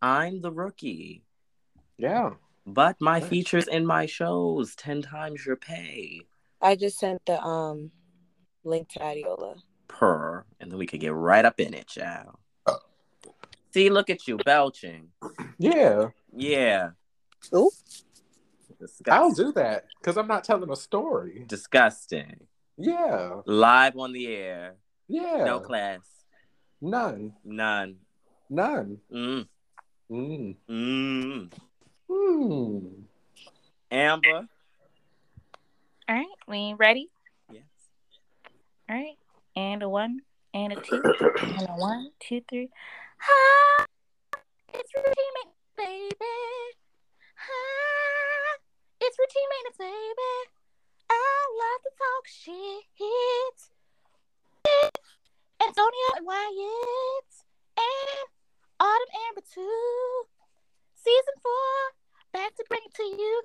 I'm the rookie. Yeah. But my Nice. features in my shows, 10 times your pay I just sent the um link to Adiola. per. And then we could get right up in it, child. See, look at you belching. Yeah. Yeah. Ooh. Disgusting. I'll do that because I'm not telling a story. Disgusting. Yeah. Live on the air. Yeah. No class. None. None. None. Mm. Mm. Mm. Hmm. Amber. All right, we ready? Yes. All right, and a one, and a two, and a one, two, three. Hi, it's routine maintenance, baby. Hi, it's routine maintenance, baby. I love to talk shit. Antonio and Wyatt and Autumn Amber too. Season four, back to bring it to you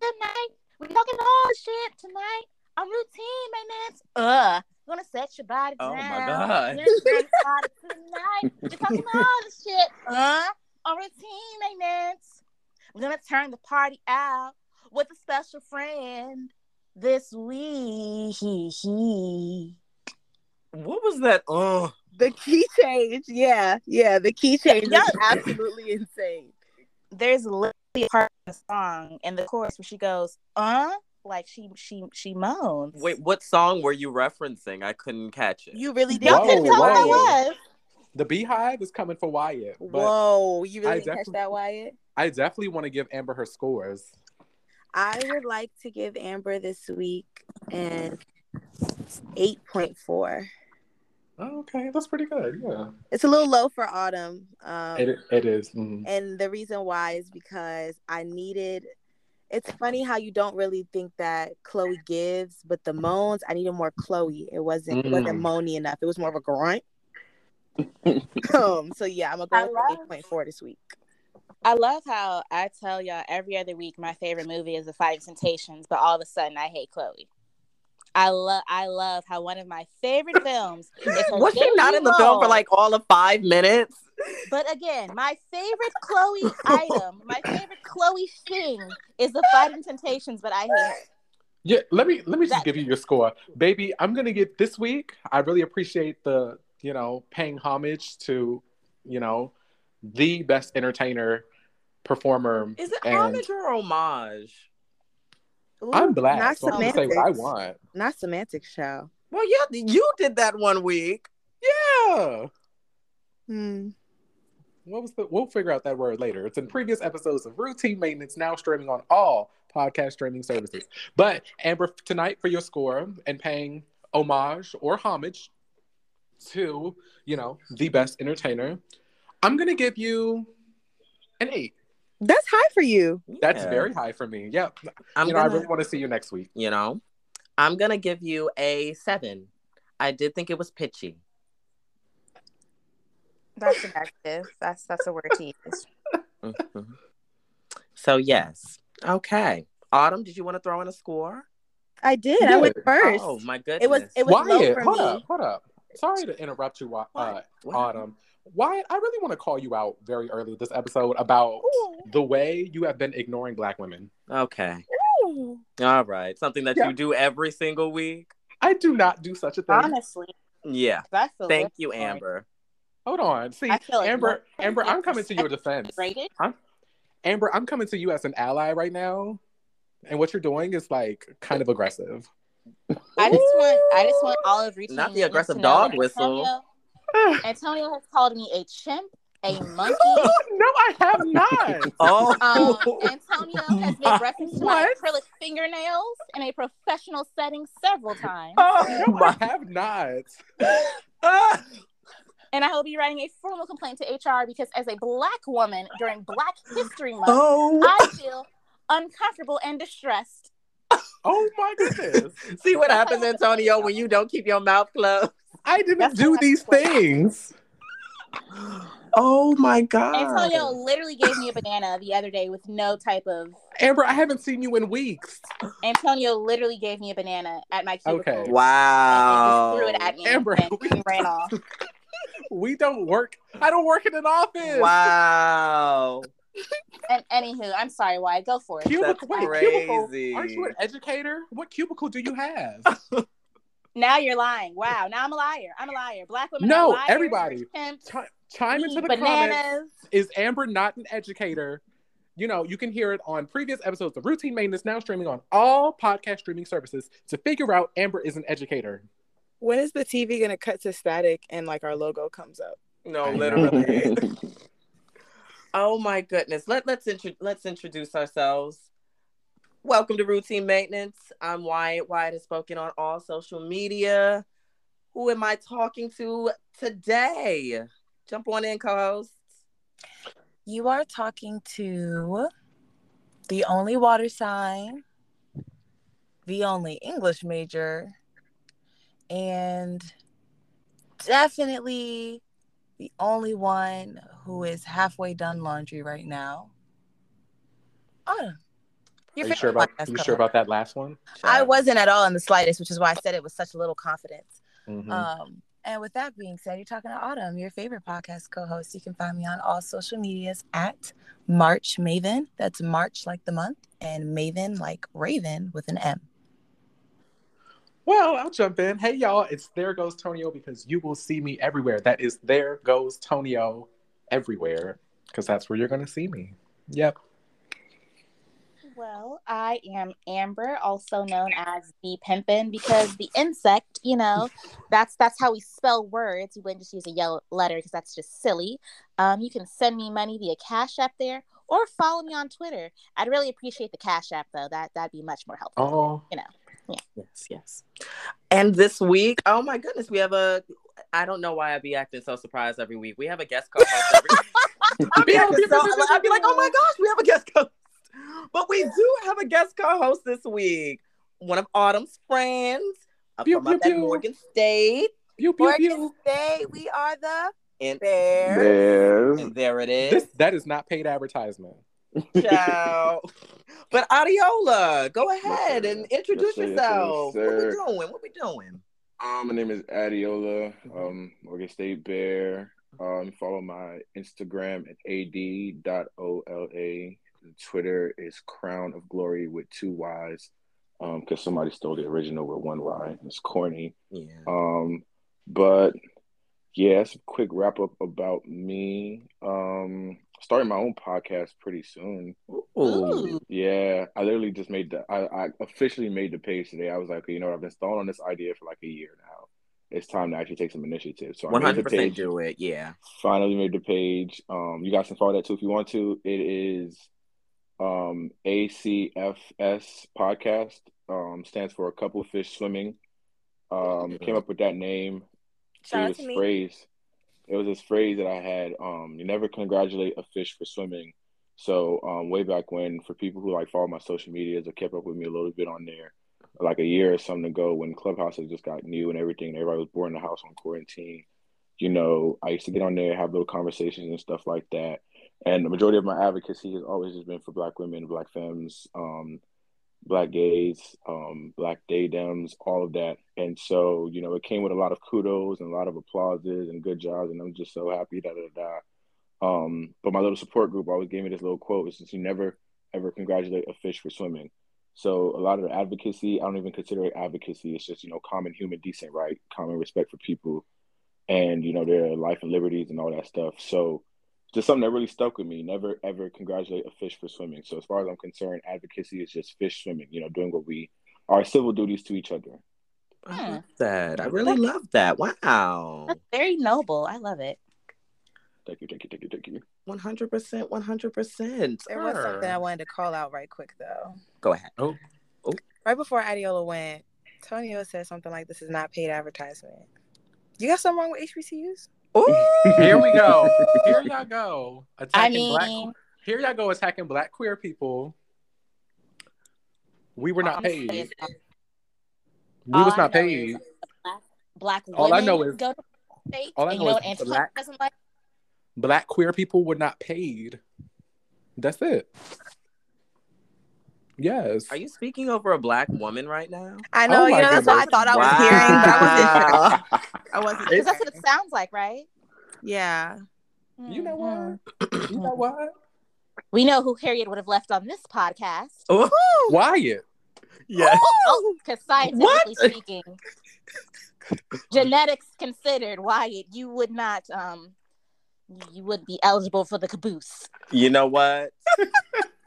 tonight. We're talking all the shit tonight on routine maintenance. Uh, gonna set your body Oh down. my God. We're gonna set your body tonight. We're talking all the shit. Uh, on routine maintenance. We're gonna turn the party out with a special friend this week. What was that? Oh, The key change, yeah, yeah. The key change Yeah. is absolutely insane. There's literally a part of the song in the chorus where she goes, uh, like she she she moans. wait, what song were you referencing? I couldn't catch it. You really did. y'all Whoa, couldn't tell what that whoa. was. The beehive is coming for Wyatt. Whoa, you really didn't catch that, Wyatt? I definitely want to give Amber her scores. I would like to give Amber this week an eight point four. Oh, okay, that's pretty good. Yeah. It's a little low for Autumn. Um, It, it is. Mm. and the reason why is because I needed. It's funny how you don't really think that Chloe gives, but the moans I needed more Chloe. It wasn't it wasn't Mm. moany enough. It was more of a grunt. um. So yeah, I'm gonna go with love- eight point four this week. I love how I tell y'all every other week my favorite movie is The Fighting Temptations, but all of a sudden I hate Chloe. I love I love how one of my favorite films Was she not in the debut film for like all of five minutes? But again, my favorite Chloe item, my favorite Chloe thing is The Fighting Temptations, but I hate her. Yeah, let me let me just That- give you your score, baby. I'm gonna get this week. I really appreciate the you know paying homage to you know the best entertainer performer. Is it And- homage or homage? Ooh, I'm black, Not so I'm say what I want. Not semantics, show. Well, yeah, you did that one week. Yeah. Hmm. What was the? We'll figure out that word later. It's in previous episodes of Routine Maintenance, now streaming on all podcast streaming services. But Amber, tonight for your score and paying homage or homage to you know the best entertainer, I'm gonna give you an eight. That's high for you. That's Yeah. very high for me. Yep. I'm you know, I gonna, really want to see you next week. you know, I'm gonna give you a seven. I did think it was pitchy. That's subjective. That's that's a word to use. Mhm. So yes, okay. Autumn, did you want to throw in a score? I did. I went first. Oh my goodness! it was it was low Wyatt, for hold me. up, hold up. Sorry to interrupt you, uh, What? What Autumn. Wyatt, I really want to call you out very early this episode about the way you have been ignoring black women. Okay. Ooh. All right. Something that Yeah. you do every single week. I do not do such a thing. Honestly, Yeah. I feel Thank you, very Amber. Hold on. See, I like Amber, Amber, I'm coming to your defense. Rated. Amber, I'm coming to you as an ally right now. And what you're doing is like kind of aggressive. I just want I just want all of routine Not the aggressive dog whistle. Antonio, Antonio has called me a chimp, a monkey. no, I have not. Oh. Um, Antonio has made reference to my What? acrylic fingernails in a professional setting several times. oh No, I have not. And I will be writing a formal complaint to HR because, as a black woman during Black History Month, Oh. I feel uncomfortable and distressed. Oh my goodness. See what happens, Antonio, when you don't keep your mouth closed. I didn't That's do these things. Oh my god. Antonio literally gave me a banana the other day with no type of. Amber, I haven't seen you in weeks. Antonio literally gave me a banana at my cubicle. Okay. Wow. just threw it at me Amber, and, and ran off. we don't work. I don't work in an office. Wow. And anywho, I'm sorry, why? Go for it. Cubicle, That's wait, cubicle. crazy. Aren't you an educator? What cubicle do you have? Now you're lying. Wow. Now I'm a liar. I'm a liar. Black women. No, are liars, everybody. pimps, Chi- chime into eat the comments. bananas. Is Amber not an educator? You know, you can hear it on previous episodes of Routine Maintenance, now streaming on all podcast streaming services to figure out Amber is an educator. When is the TV gonna cut to static and like our logo comes up? No, literally. oh my goodness. Let let's intro- let's introduce ourselves. Welcome to Routine Maintenance. I'm Wyatt. Wyatt is spoken on all social media. Who am I talking to today? Jump on in, co-host. You are talking to the only water sign, the only English major, and definitely the only one who is halfway done laundry right now. Autumn. Your Are you sure about you sure about that last one? I wasn't at all in the slightest, which is why I said it with such a little confidence. Mhm. Um, and with that being said, you're talking to Autumn, your favorite podcast co-host. You can find me on all social medias at March Maven. That's March like the month, and Maven like Raven with an M. Well, I'll jump in. Hey, y'all, it's There Goes Tonio because you will see me everywhere. That is There Goes Tonio everywhere because that's where you're going to see me. Yep. Well, I am Amber, also known as the Pimpin, because the insect, you know, that's that's how we spell words. We wouldn't just use a yellow letter because that's just silly. Um, you can send me money via Cash App there, or follow me on Twitter. I'd really appreciate the Cash App though. That that'd be much more helpful. Oh, you know. Yeah. Yes, yes. And this week, oh my goodness, we have a. I don't know why I'd be acting so surprised every week. We have a guest co-host every. I be so, I'd be like, oh my gosh, we have a guest co-host. But we do have a guest co-host this week. One of Autumn's friends uh, Pew, from up pew, at. Morgan State. pew, pew, Morgan pew. State, we are the And, Bears. Bears. and there it is. This, that is not paid advertisement. Ciao. But Adiola, go ahead and introduce Yes, sir, yes, sir, yourself. yes, what we doing? What we doing? Um, my name is Adiola, um, Morgan State Bear. Um, follow my Instagram at ad.ola. Twitter is Crown of Glory with two Y's. Um, because somebody stole the original with one Y. It's corny. Yeah. Um, but yeah, it's a quick wrap up about me. Um, starting my own podcast pretty soon. Ooh. Yeah, I literally just made the. I, I officially made the page today. I was like, you know, what, I've been stalling on this idea for like a year now. It's time to actually take some initiative. So I One made the hundred percent page. do it. Yeah. Finally made the page. Um, you guys can follow that too if you want to. It is um ACFS podcast. Um, stands for a couple of fish swimming. Um, came up with that name Shout out through to this me. phrase. It was this phrase that I had. Um, you never congratulate a fish for swimming. So um, way back when, for people who like follow my social medias or kept up with me a little bit on there, like a year or something ago, when Clubhouse had just got new and everything, and everybody was bored in the house on quarantine. You know, I used to get on there, have little conversations and stuff like that. And the majority of my advocacy has always just been for Black women, Black femmes, um, Black gays, um, Black dadems, all of that. And so, you know, it came with a lot of kudos and a lot of applauses and good jobs. And I'm just so happy, da da da. Um, but my little support group always gave me this little quote: "Is you never ever congratulate a fish for swimming." So a lot of the advocacy, I don't even consider it advocacy. It's just you know common human decent right, common respect for people, and you know their life and liberties and all that stuff. So just something that really stuck with me. Never ever congratulate a fish for swimming. So as far as I'm concerned, advocacy is just fish swimming. You know, doing what we our civil duties to each other. I love that. I really love that. Wow. That's very noble. I love it. Thank you, thank you, thank you, thank you. One hundred percent. One hundred percent. There was something I wanted to call out right quick though. Go ahead. Oh, oh, Right before Adiola went, Tonio said something like, "This is not paid advertisement." You got something wrong with HBCUs? Ooh. here we go. Here y'all go. I Attacking black. Here y'all go attacking black queer people. We were not paid. saying We all was not paid. Black, black women All I know is- go to states, all I and know you know is what black- doesn't like? Black queer people were not paid. That's it. Yes. Are you speaking over a black woman right now? I know, Oh you my know, that's what I thought I was hearing, but I wasn't sure. I wasn't Because that's what it sounds like, right? Yeah. You know Mhm. what? You know what? We know who Harriet would have left on this podcast. Ooh, Wyatt. yes. Oh, because scientifically What? speaking, genetics considered, Wyatt, you would not um you would be eligible for the caboose. You know what?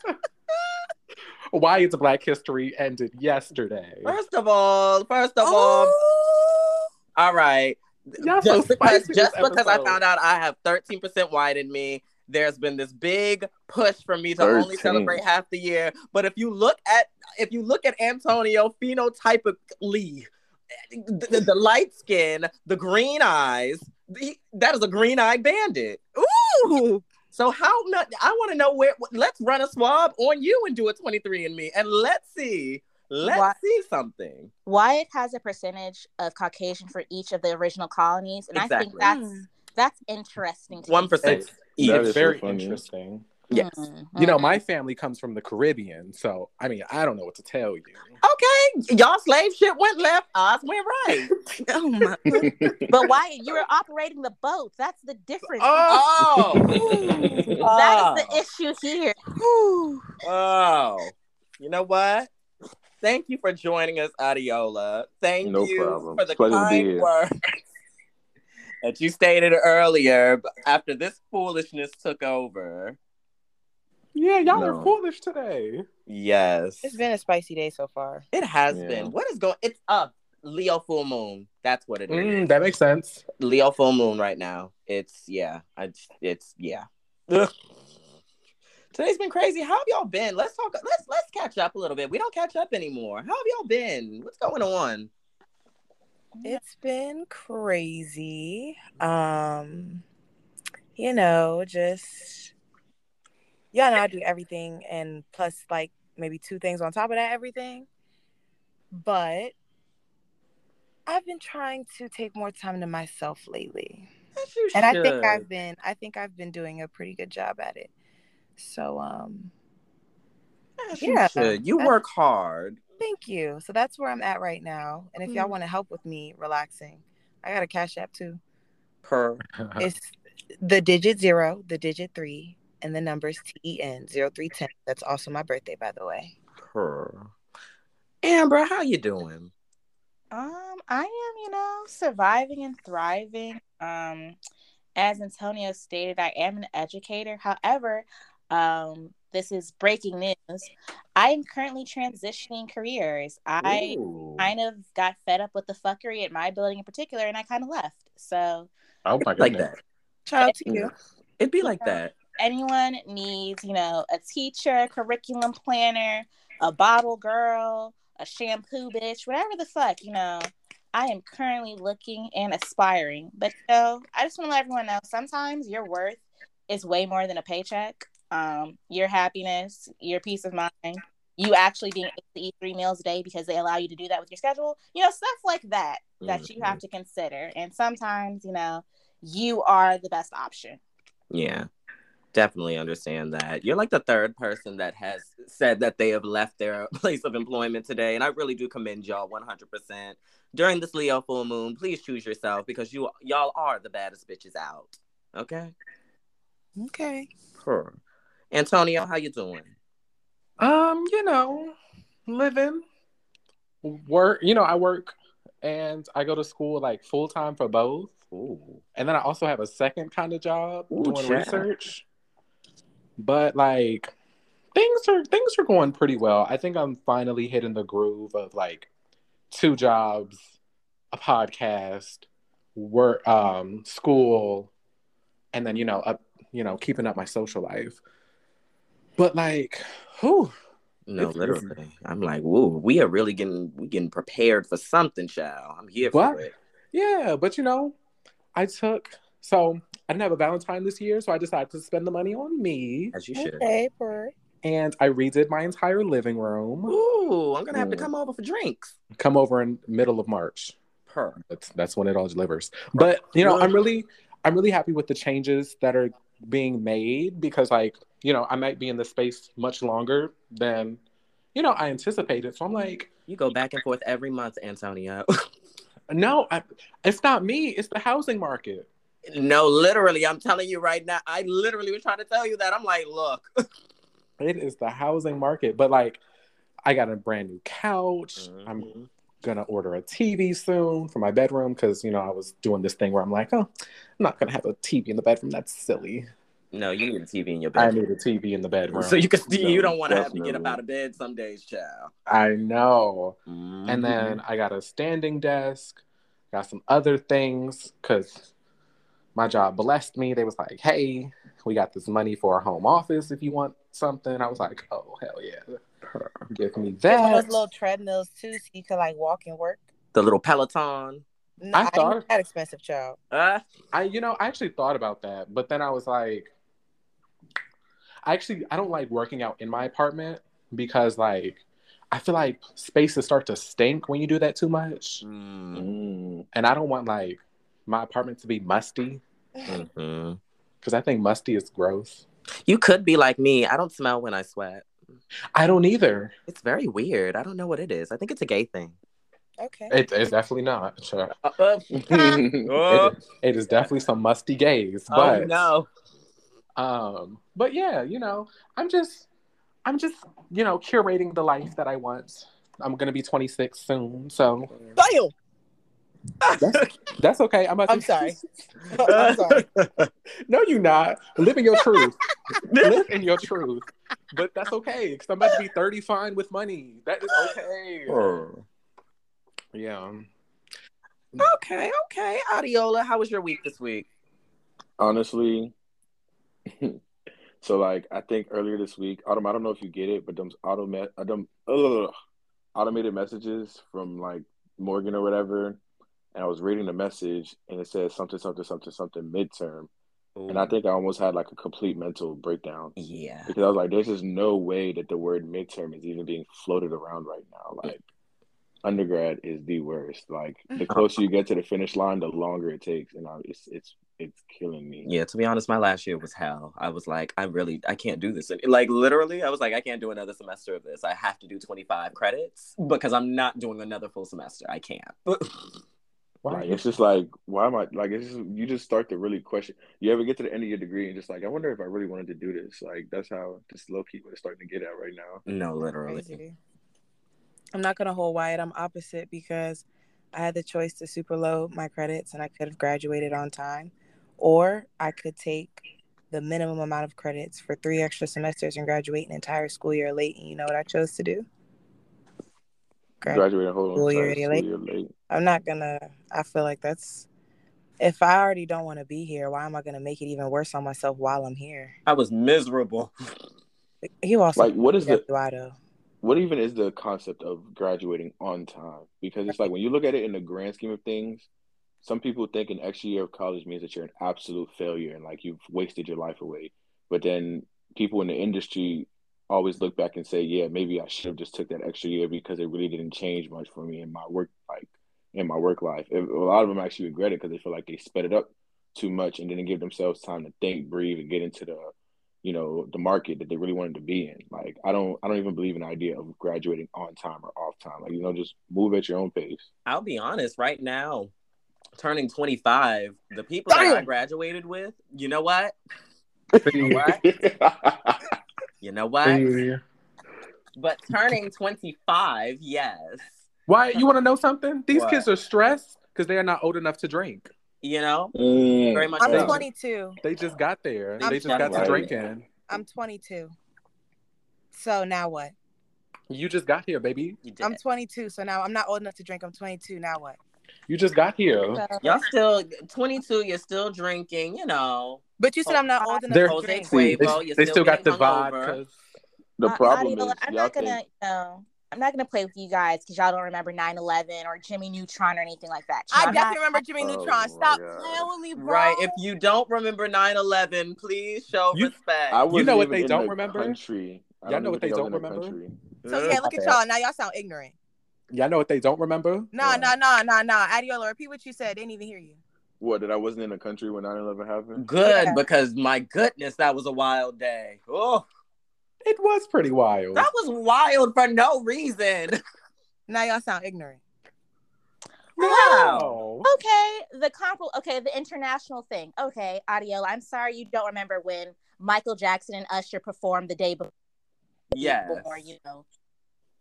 Wyatt's Black History ended yesterday. First of all, first of all, Oh. all right. Y'all so just because just because I found out I have 13% white in me, there's been this big push for me to only celebrate half the year. But if you look at if you look at Antonio phenotypically, the, the, the light skin, the green eyes, the, that is a green eyed bandit. Ooh. So how not? I want to know where. Let's run a swab on you and do a 23 and me, and let's see. Let's What? see something. Wyatt has a percentage of Caucasian for each of the original colonies, and I think that's Mm. that's interesting. To One percent. It's, each. That it's is so very funny. interesting. Yes. Mhm. You know, my family comes from the Caribbean, so I mean, I don't know what to tell you. Okay, y'all slave ship went left, ours went right. Oh my. but why you were operating the boat. That's the difference. Oh, that is the issue here. Ooh. oh. You know what? Thank you for joining us, Adiola. Thank No you problem. for the It's a pleasure to be kind here. words that you stated earlier. After this foolishness took over, Yeah, y'all No. are foolish today. yes, It's been a spicy day so far. it has Yeah. been. What is going? It's up. Leo full moon. That's what it is. Mm, that makes sense. Leo full moon right now. It's yeah. I it's yeah. Ugh. Today's been crazy. How have y'all been? Let's talk. Let's let's catch up a little bit. We don't catch up anymore. How have y'all been? What's going on? It's been crazy. Um, you know, just y'all know I do everything and plus like maybe two things on top of that everything. But I've been trying to take more time to myself lately. You And I think. I've been I think I've been doing a pretty good job at it. So um As you yeah, should. You work hard. thank you. So that's where I'm at right now. And if y'all Mm. want to help with me relaxing, I got a cash app too. Per It's the digit zero, the digit three, and the numbers T E N zero three ten. That's also my birthday, by the way. per. Amber, how you doing? Um, I am, you know, surviving and thriving. Um, as Antonio stated, I am an educator. However, um, this is breaking news. I am currently transitioning careers. I Ooh. kind of got fed up with the fuckery at my building in particular, and I kind of left. So, Oh my like that. Shout out to you. It'd be like that. Anyone needs, you know, a teacher, a curriculum planner, a bottle girl, a shampoo bitch, whatever the fuck, you know, I am currently looking and aspiring. But you know, I just want to let everyone know sometimes your worth is way more than a paycheck. Um, your happiness, your peace of mind, you actually being able to eat three meals a day because they allow you to do that with your schedule, you know, stuff like that that you have to consider. And sometimes, you know, you are the best option. Yeah, definitely understand that. You're like the third person that has said that they have left their place of employment today, and I really do commend y'all 100%. During this Leo full moon, please choose yourself because you y'all are the baddest bitches out. Okay. Okay. Sure. Antonio, how you doing? Um, you know, living, work. You know, I work and I go to school like full time for both, Ooh. and then I also have a second kind of job Ooh, doing child. research. But like, things are things are going pretty well. I think I'm finally hitting the groove of like two jobs, a podcast, work, um, school, and then you know up, you know, keeping up my social life. But like, who No, It's literally. I'm like, woo, we are really getting we getting prepared for something, child. I'm here for it. Yeah, but you know, I took so I didn't have a Valentine this year, so I decided to spend the money on me, As you should. Okay, per. and I redid my entire living room. Ooh, I'm gonna have to Mm. come over for drinks. Come over in middle of March. Per. That's that's when it all delivers. But you know, I'm really I'm really happy with the changes that are being made because like you know I might be in the space much longer than you know, I anticipated. So I'm like, You go back and forth every month, Antonio. no, I, it's not me. It's the housing market. No, literally, I'm telling you right now. I literally was trying to tell you that. I'm like, look. It is the housing market. But like, I got a brand new couch. I'm Mhm. gonna order a TV soon for my bedroom because you know I was doing this thing where I'm like, oh, I'm not gonna have a TV in the bedroom. That's silly. No, you need a TV in your bedroom. I need a TV in the bedroom. So you can see you don't want to have to get up out of bed some days, child. I know. Mm-hmm. And then I got a standing desk, got some other things because my job blessed me. They was like, hey, we got this money for our home office if you want something. I was like, oh, hell yeah. Give me Get one of that. those little treadmills too, so you could like walk and work. the little Peloton. No, I I, thought- ain't that expensive, child. Uh, I, you know, I actually thought about that, but then I was like, I actually, I don't like working out in my apartment because, like, I feel like spaces start to stink when you do that too much. Mm. And I don't want, like, my apartment to be musty mhm. because I think musty is gross. You could be like me. I don't smell when I sweat. I don't either. It's very weird. I don't know what it is. I think it's a gay thing. Okay. It, it's definitely not. Sure. Uh, uh, oh, It, it is definitely some musty gays, oh, but no. um, but yeah, you know, I'm just, I'm just, you know, curating the life that I want. I'm gonna be 26 soon, so Damn. That's, that's okay. I'm, about to- I'm sorry. I'm sorry. no, you're not. Live in your truth. Live in your truth. But that's okay. Cause I'm about to be 30 fine with money. That is okay. Yeah. Okay, okay. Adiola, how was your week this week? Honestly, so like I think earlier this week, Autumn. I don't know if you get it, but them automa- uh, them ugh, automated messages from like Morgan or whatever, and I was reading the message and it says something, something, something, something midterm, and I think I almost had like a complete mental breakdown yeah. because I was like, "There's just no way that the word midterm is even being floated around right now." Like, undergrad is the worst. Like, the closer you get to the finish line, the longer it takes, and I, it's it's it's killing me. Yeah, to be honest, my last year was hell. I was like, I really, I can't do this. Like, literally, I was like, I can't do another semester of this. I have to do 25 credits because I'm not doing another full semester. I can't. Why? Like, it's just like, why am I like? It's just, you just start to really question. You ever get to the end of your degree and just like, I wonder if I really wanted to do this. Like, that's how just low key what it's starting to get at right now. no, literally. Crazy. I'm not gonna hold Wyatt. I'm opposite because I had the choice to super low my credits and I could have graduated on time, or I could take the minimum amount of credits for three extra semesters and graduate an entire school year late. And you know what I chose to do? Grad- Graduate a whole School year late. late. I'm not gonna. I feel like that's. If I already don't want to be here, why am I gonna make it even worse on myself while I'm here? I was miserable. You also Like, what is the why though? what even is the concept of graduating on time? Because it's like when you look at it in the grand scheme of things, some people think an extra year of college means that you're an absolute failure and like you've wasted your life away. But then people in the industry always look back and say, yeah, maybe I should have just took that extra year because it really didn't change much for me in my work, like in my work life. A lot of them actually regret it because they feel like they sped it up too much and didn't give themselves time to think, breathe, and get into the, you know, the market that they really wanted to be in. Like I don't, I don't even believe in the idea of graduating on time or off time. Like you know, just move at your own pace. I'll be honest, right now, turning 25, the people that I graduated with, you know what? What? You know what? But turning 25, yes. Why? You want to know something? These What? kids are stressed because they are not old enough to drink. You know? Mm. Very much I'm so. 22. They just got there. I'm they just got to right. drinking. I'm 22. So now what? You just got here, baby. You did. I'm 22. So now I'm not old enough to drink. I'm 22. Now what? You just got here. Y'all still 22, you're still drinking, you know. But you said I'm not old enough They're- to Jose drink. See, they, you're they still still got the getting hungover. vodka. The problem Adiola, is, I'm y'all not gonna, think you know, I'm not gonna play with you guys because y'all don't remember 9/11 or Jimmy Neutron or anything like that. I Y'all definitely not- remember Jimmy Oh Neutron. my Stop playing with me, bro. Right. If you don't remember 9 11, please show You- respect. I You know what they don't the remember? Country. Y'all don't know what they think I was don't remember? country. so yeah, look at y'all. Now y'all sound ignorant. Y'all know what they don't remember? No, no, no, no, no. nah. Adiola, repeat what you said. They didn't even hear you. What? That I wasn't in the country when 9/11 happened? Good, Yeah. because my goodness, that was a wild day. Oh, It was pretty wild. That was wild for no reason. Now y'all sound ignorant. No. Okay, the comp. Okay, the international thing. Okay, audio. I'm sorry you don't remember when Michael Jackson and Usher performed the day before. Yes. you know.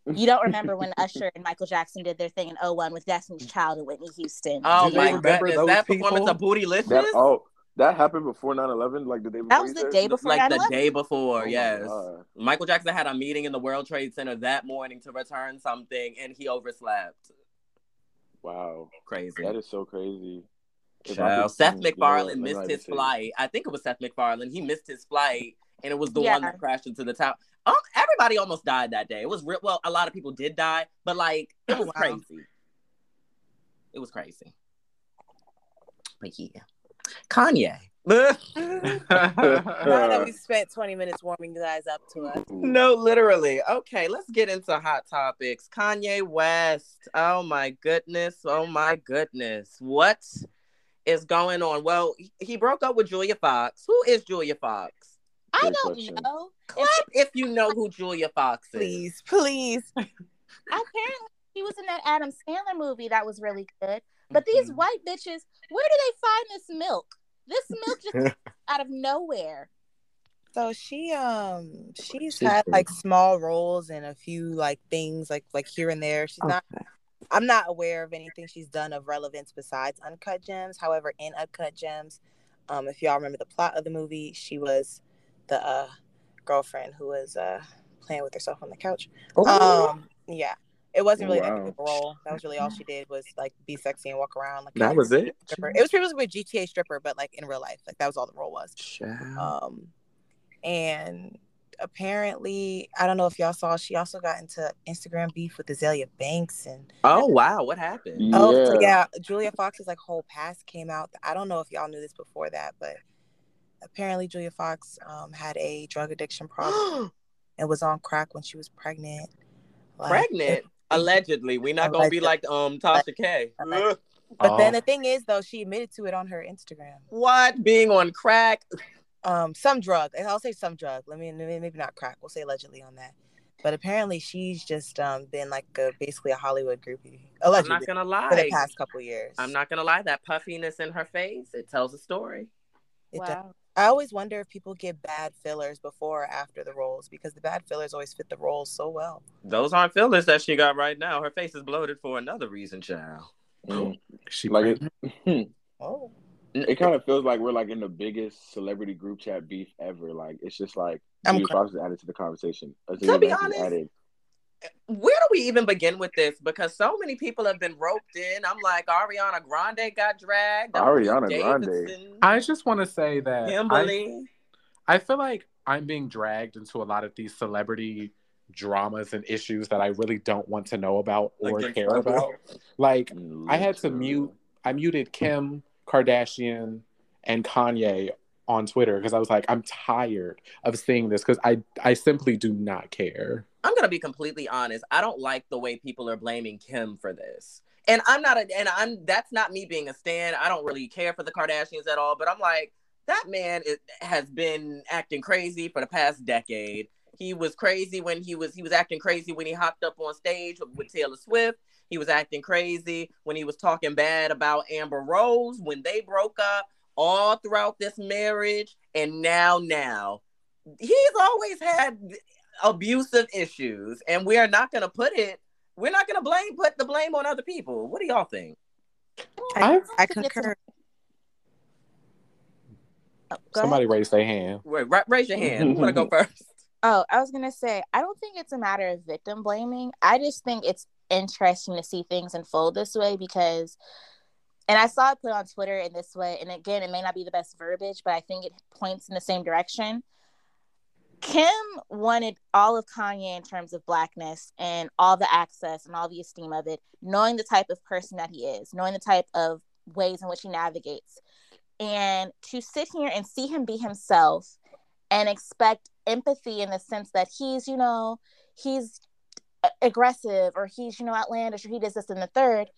You don't remember when Usher and Michael Jackson did their thing in 01 with Destiny's Child and Whitney Houston. Oh Do they my remember goodness. those That performance people? of Bootylicious? That oh, that happened before 9-11? Like the day before. that was the said? day before like the 9/11? day before, Oh yes. Michael Jackson had a meeting in the World Trade Center that morning to return something and he overslept. Wow, Crazy. that is so crazy. Child. Seth you MacFarlane missed his even say it. flight. I think it was Seth MacFarlane. He missed his flight, and it was the Yeah. one that crashed into the tower. Um, everybody almost died that day. It was real. Well, a lot of people did die, but like it Oh, was wow. crazy. It was crazy. But yeah, Kanye. Now that we spent 20 minutes warming you guys up to us. No, literally. Okay, let's get into hot topics. Kanye West. Oh my goodness. Oh my goodness. What is going on? Well, he- he broke up with Julia Fox. Who is Julia Fox? I Good don't question. know. Clap if you know who Julia Fox is. Please, please. Apparently, he was in that Adam Sandler movie that was really good. But these Mhm. white bitches, where do they find this milk? This milk just out of nowhere. So she um she's She's had great. like small roles in a few like things like like here and there. She's not I'm not aware of anything she's done of relevance besides Uncut Gems. However, in Uncut Gems, um, if y'all remember the plot of the movie, she was the uh, girlfriend who was uh, playing with herself on the couch. Um, yeah, it wasn't really that big of a role. That was really all she did was like be sexy and walk around. Like That was it. stripper. It was previously with GTA stripper, but like in real life, like that was all the role was. Child. Um, and apparently, I don't know if y'all saw, she also got into Instagram beef with Azealia Banks and Oh wow, what happened? Oh, so Yeah. yeah, Julia Fox's like whole past came out. I don't know if y'all knew this before that, but apparently Julia Fox um, had a drug addiction problem and was on crack when she was pregnant. Like, Pregnant. Allegedly. We're not gonna be like um Tasha K. Allegedly. Ugh. But then Oh. the thing is, though, she admitted to it on her Instagram. What? Being on crack? Um, some drug. and I'll say some drug. Let me maybe maybe not crack. We'll say allegedly on that. But apparently, she's just um been like a, basically a Hollywood groupie. Allegedly, I'm not gonna lie. for the lie. past couple years. I'm not gonna lie. That puffiness in her face, it tells a story. It does. Wow. I always wonder if people get bad fillers before or after the roles because the bad fillers always fit the roles so well. Those aren't fillers that she got right now. Her face is bloated for another reason, child. Mm. She Like it, Oh, it kind of feels like we're like in the biggest celebrity group chat beef ever. Like it's just like I'm Julia cr- Fox is added to the conversation. To be honest, added. Where do we even begin with this? Because so many people have been roped in. I'm like, Ariana Grande got dragged. Ariana Grande. I just want to say that I, Kimberly. I feel like I'm being dragged into a lot of these celebrity dramas and issues that I really don't want to know about or Against care about. Like I had to Literally. mute I muted Kim Kardashian and Kanye on Twitter because I was like, I'm tired of seeing this because I I simply do not care. I'm gonna be completely honest. I don't like the way people are blaming Kim for this. And I'm not a and I'm that's not me being a stan. I don't really care for the Kardashians at all, but I'm like, that man is, has been acting crazy for the past decade. He was crazy when he was he was acting crazy when he hopped up on stage with Taylor Swift. He was acting crazy when he was talking bad about Amber Rose when they broke up all throughout this marriage and now now he's always had abusive issues and we are not going to put it we're not going to blame put the blame on other people what do y'all think I, I think it's a- concur. Oh, Somebody ahead. raise their hand. Wait, ra- raise your hand who want to go first Oh, I was gonna say, I don't think it's a matter of victim blaming. I just think it's interesting to see things unfold this way because, and I saw it put on Twitter in this way. And again, it may not be the best verbiage, but I think it points in the same direction. Kim wanted all of Kanye in terms of blackness and all the access and all the esteem of it, knowing the type of person that he is, knowing the type of ways in which he navigates. And to sit here and see him be himself and expect empathy in the sense that he's, you know, he's aggressive or he's, you know, outlandish or he does this and the third.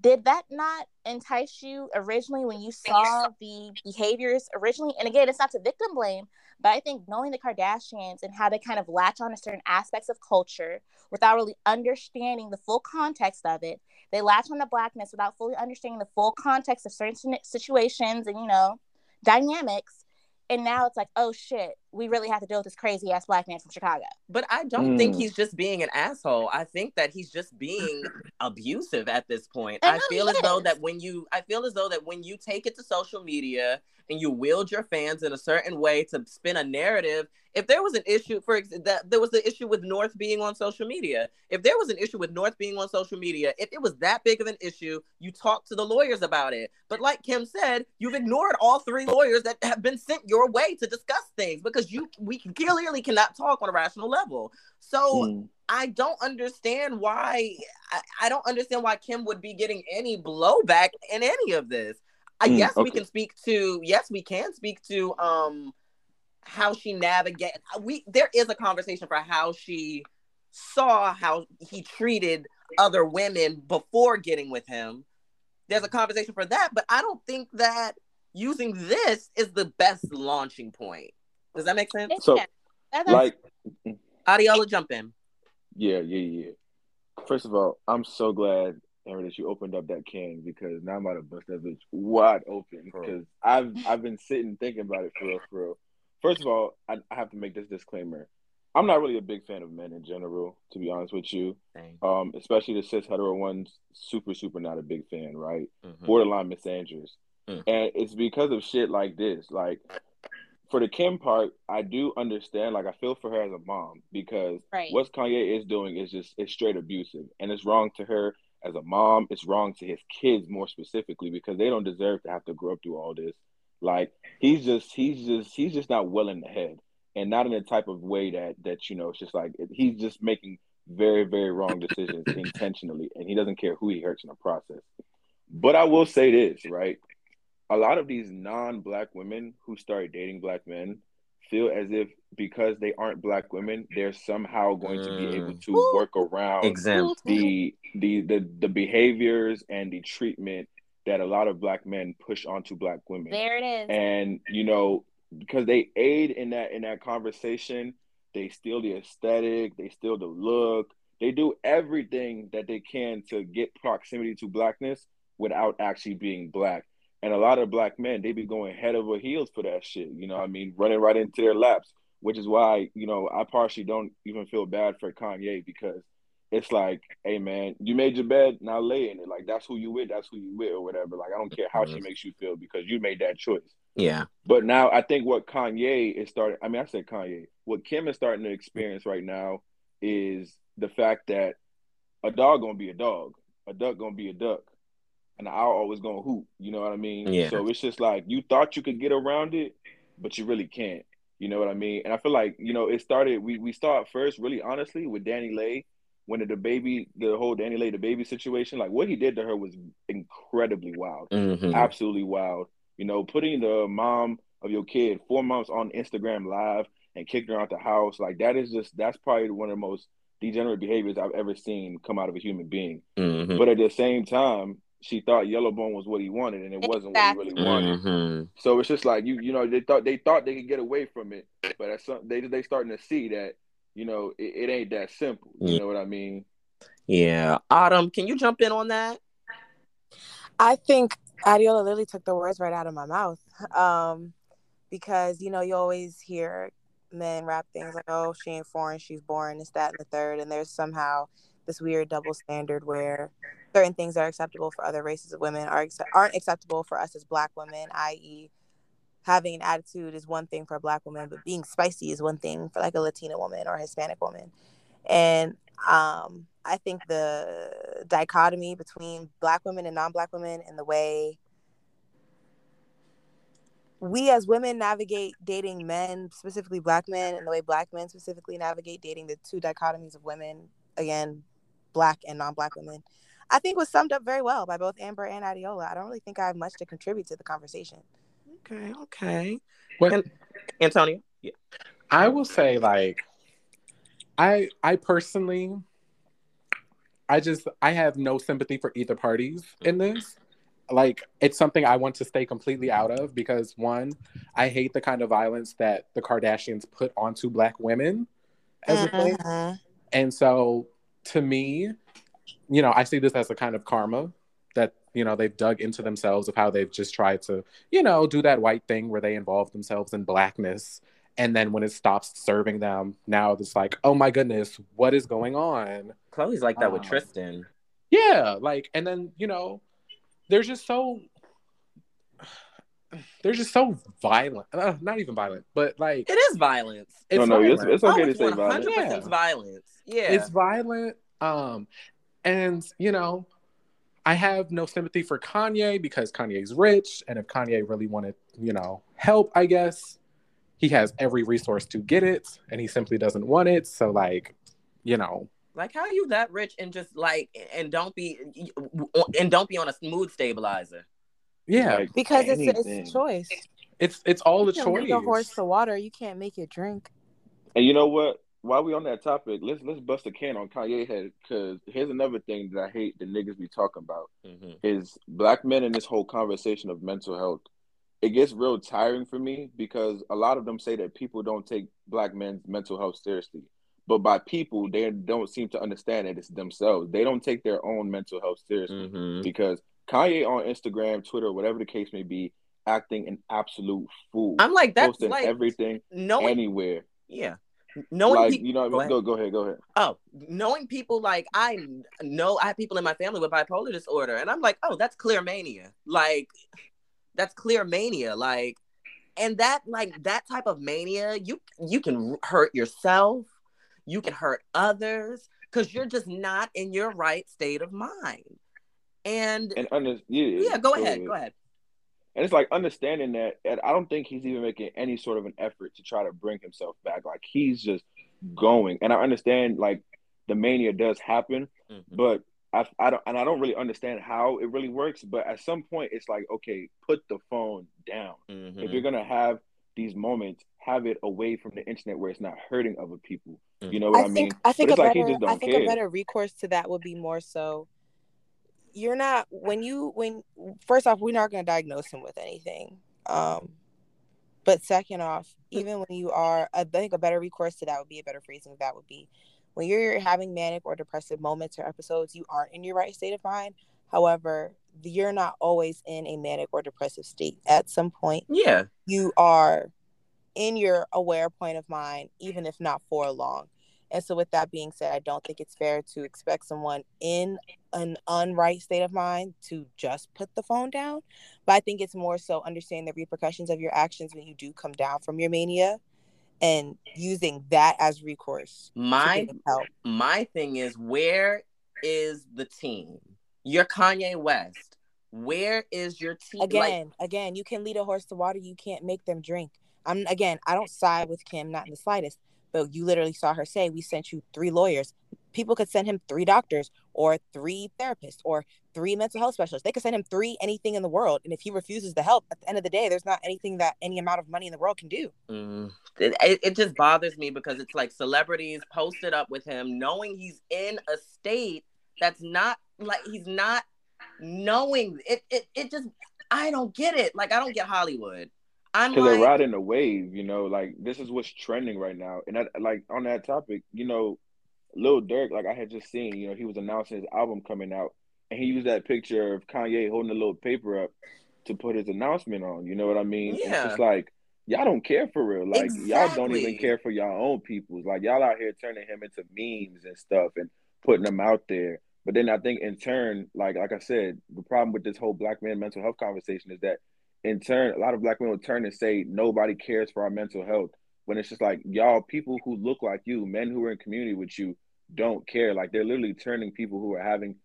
Did that not entice you originally when you saw the behaviors originally? And again, it's not to victim blame, But I think knowing the Kardashians and how they kind of latch on to certain aspects of culture without really understanding the full context of it, they latch on to blackness without fully understanding the full context of certain situations and, you know, dynamics. And now it's like, oh shit, we really have to deal with this crazy ass black man from Chicago. But I don't think Mm. he's just being an asshole. I think that he's just being abusive at this point. And I no, feel he as though that when you I feel as though that when you take it to social media and you wield your fans in a certain way to spin a narrative, if there was an issue for ex- that there was the issue with North being on social media. If there was an issue with North being on social media, if it was that big of an issue, you talk to the lawyers about it. But like Kim said, you've ignored all three lawyers that have been sent your way to discuss things because you we clearly cannot talk on a rational level. So Mm. I don't understand why I, I don't understand why Kim would be getting any blowback in any of this. I Mm, guess we can speak to yes, we can speak to um how she navigate we there is a conversation for how she saw how he treated other women before getting with him. There's a conversation for that, but I don't think that using this is the best launching point. Does that make sense? So, Yeah, that- that's- Like, Adiola, jump in. yeah, yeah, yeah. First of all, I'm so glad, Aaron, that you opened up that can because now I'm about to bust that bitch wide open because I've I've been sitting thinking about it for real, for real. First of all, I, I have to make this disclaimer. I'm not really a big fan of men in general, to be honest with you. Dang. Um, especially the cis hetero ones, super, super not a big fan, right? Mhm. Borderline misandrous. Mm. And it's because of shit like this. Like for the Kim part, I do understand, like I feel for her as a mom because Right. what Kanye is doing is just it's straight abusive. And it's wrong to her as a mom, it's wrong to his kids more specifically because they don't deserve to have to grow up through all this. Like he's just he's just he's just not well in the head and not in the type of way that that you know it's just like he's just making very very wrong decisions intentionally and he doesn't care who he hurts in the process but i will say this right a lot of these non-black women who start dating black men feel as if because they aren't black women they're somehow going to be able to Mm. work around Exempt. the the the the behaviors and the treatment that a lot of black men push onto black women there it is. and you know because they aid in that in that conversation they steal the aesthetic they steal the look they do everything that they can to get proximity to blackness without actually being black and a lot of black men they be going head over heels for that shit you know what i mean running right into their laps which is why you know i partially don't even feel bad for kanye because it's like, hey man, you made your bed, now lay in it. Like that's who you with, that's who you with, or whatever. Like I don't care how she Mhm. makes you feel because you made that choice. Yeah. But now I think what Kanye is starting. I mean, I said Kanye. What Kim is starting to experience right now is the fact that a dog gonna be a dog, a duck gonna be a duck, an owl always gonna hoot. You know what I mean? Yeah. So it's just like you thought you could get around it, but you really can't. You know what I mean? And I feel like you know it started. We we start first, really honestly, with DaniLeigh when the baby, the whole DaniLeigh the baby situation. Like what he did to her was incredibly wild Mhm. absolutely wild. You know, putting the mom of your kid four months on Instagram live and kicking her out the house, like that is just that's probably one of the most degenerate behaviors I've ever seen come out of a human being. Mhm. But at the same time, she thought Yellowbone was what he wanted, and it wasn't what he really Exactly. wanted. Mhm. So it's just like you, you know, they thought they thought they could get away from it, but at some, they they starting to see that you know it, it ain't that simple. You Yeah. know what I mean? Yeah. Autumn, can you jump in on that? I think Adiola literally took the words right out of my mouth. Um, because you know, you always hear men rap things like, "Oh, she ain't foreign, she's born," it's that, and the third, and there's somehow this weird double standard where certain things are acceptable for other races of women are aren't acceptable for us as Black women, i.e., having an attitude is one thing for a Black woman, but being spicy is one thing for like a Latina woman or Hispanic woman, and um, I think the dichotomy between Black women and non-Black women and the way we as women navigate dating men, specifically black men, and the way black men specifically navigate dating the two dichotomies of women, again, black and non-black women, I think was summed up very well by both Amber and Adiola. I don't really think I have much to contribute to the conversation. Okay, okay. What And- Antonio? Yeah. I will say, like, I I personally, I just I have no sympathy for either parties in this, like it's something I want to stay completely out of because one, I hate the kind of violence that the Kardashians put onto black women as a thing. Mhm. And so to me, you know, I see this as a kind of karma that, you know, they've dug into themselves of how they've just tried to, you know, do that white thing where they involve themselves in blackness. And then when it stops serving them, now it's like, oh my goodness, what is going on? Khloé's like that with Um, Tristan. Yeah, like, and then, you know, they're just so, they're just so violent. Uh, not even violent, but like, It is violence. it's no, no, it's, violent. it's okay oh, to it's say violent. 100% Yeah. violence. Yeah. it's violent um and you know i have no sympathy for kanye because kanye's rich and if kanye really wanted you know help i guess he has every resource to get it and he simply doesn't want it so like you know like how are you that rich and just like and don't be and don't be on a mood stabilizer. yeah Like, Because it's, anything. it's a choice. it's it's all the choice. You can choice lead a horse to water. You can't make it drink. And you know what? While we on that topic, let's let's bust a can on Kanye head because here's another thing that I hate the niggas be talking about is black men in this whole conversation of mental health. It gets real tiring for me because a lot of them say that people don't take black men's mental health seriously. But by people, they don't seem to understand that it's themselves. They don't take their own mental health seriously Mm-hmm. because Kanye on Instagram, Twitter, whatever the case may be, acting an absolute fool. I'm like that's posting like everything no, anywhere. yeah. Knowing like people you know, Go ahead. go go ahead, go ahead. oh, knowing people like I know I have people in my family with bipolar disorder, and I'm like, oh, that's clear mania. Like, that's clear mania. Like, and that like that type of mania, you you can hurt yourself, you can hurt others, because you're just not in your right state of mind. And And under yeah, yeah, go ahead, go ahead. And it's like understanding that, and I don't think he's even making any sort of an effort to try to bring himself back. Like he's just going, and I understand like the mania does happen, Mhm. but I, I don't, and I don't really understand how it really works. But at some point, it's like, okay, put the phone down. Mhm. If you're gonna have these moments, have it away from the internet where it's not hurting other people. You know what I, I mean? I think a it's like he better just don't I think care. a better recourse to that would be more so you're not when you when first off we're not going to diagnose him with anything um but second off even when you are i think a better recourse to that would be a better phrasing of that would be when you're having manic or depressive moments or episodes you aren't in your right state of mind however you're not always in a manic or depressive state at some point Yeah. you are in your aware point of mind, even if not for long. And so, with that being said, I don't think it's fair to expect someone in an unright state of mind to just put the phone down. But I think it's more so understanding the repercussions of your actions when you do come down from your mania and using that as recourse My help. my thing is where is the team? You're Kanye West. Where is your team? Like, Again, again, you can lead a horse to water, you can't make them drink. I'm again, I don't side with Kim, not in the slightest, but you literally saw her say, We sent you three lawyers. People could send him three doctors or three therapists or three mental health specialists. They could send him three anything in the world. And if he refuses the help, at the end of the day, there's not anything that any amount of money in the world can do. mm, it, it, just bothers me because it's like celebrities posted up with him knowing he's in a state that's not like he's not knowing it it, it just I don't get it. Like I don't get Hollywood. Because like, they're riding the wave, you know, like this is what's trending right now. And that, like on that topic, you know, Lil Durk, like I had just seen, you know, he was announcing his album coming out, and he used that picture of Kanye holding a little paper up to put his announcement on. You know what I mean? And It's just like y'all don't care for real. Like y'all don't even care for y'all own peoples. Like y'all out here turning him into memes and stuff and putting them out there. But then I think in turn, like like I said, the problem with this whole black man mental health conversation is that in turn, a lot of black men will turn and say nobody cares for our mental health. When it's just like y'all, people who look like you, men who are in community with you, don't care. Like they're literally turning people who are having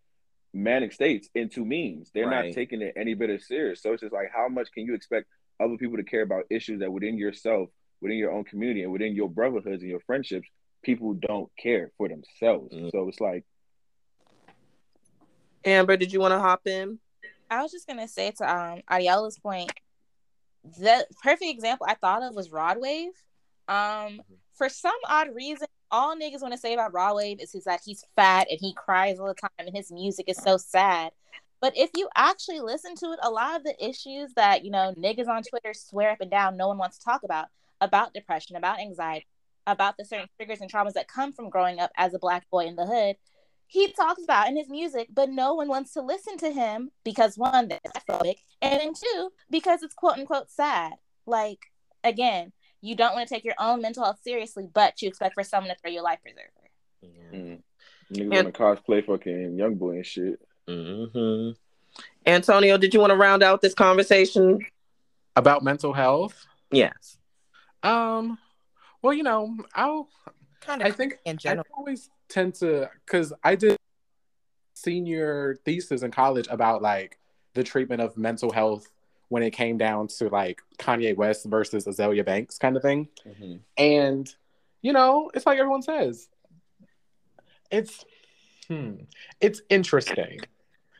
manic states into memes. They're Right. not taking it any bit of serious. So it's just like, how much can you expect other people to care about issues that within yourself, within your own community, and within your brotherhoods and your friendships, people don't care for themselves. Mm. So it's like, Amber, did you want to hop in? I was just gonna say to um Ariela's point, the perfect example I thought of was Rod Wave. Um, for some odd reason, all niggas want to say about Rod Wave is he's that he's fat and he cries all the time and his music is so sad. But if you actually listen to it, a lot of the issues that, you know, niggas on Twitter swear up and down no one wants to talk about, about depression, about anxiety, about the certain triggers and traumas that come from growing up as a black boy in the hood, he talks about in his music, but no one wants to listen to him because one, that's phobic, and then two, because it's quote unquote sad. Like, again, you don't want to take your own mental health seriously, but you expect for someone to throw you a life preserver. Yeah. Mm. Niggas want to cosplay fucking young boy and shit. hmm Antonio, did you want to round out this conversation? About mental health. Yes. Um, well, you know, I'll Kind I think in I general. always tend to because I did senior thesis in college about like the treatment of mental health when it came down to like Kanye West versus Azealia Banks kind of thing. Mhm. And you know, it's like everyone says, it's hmm, it's interesting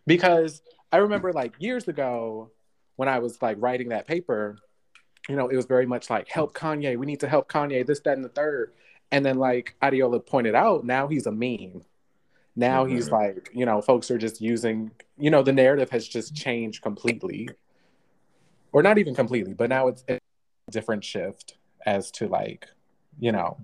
because I remember like years ago when I was like writing that paper, you know, it was very much like help Kanye, we need to help Kanye, this, that, and the third. And then like Adiola pointed out, now he's a meme. Now he's Mhm. like, you know, folks are just using, you know, the narrative has just changed completely. Or not even completely, but now it's a different shift as to like, you know,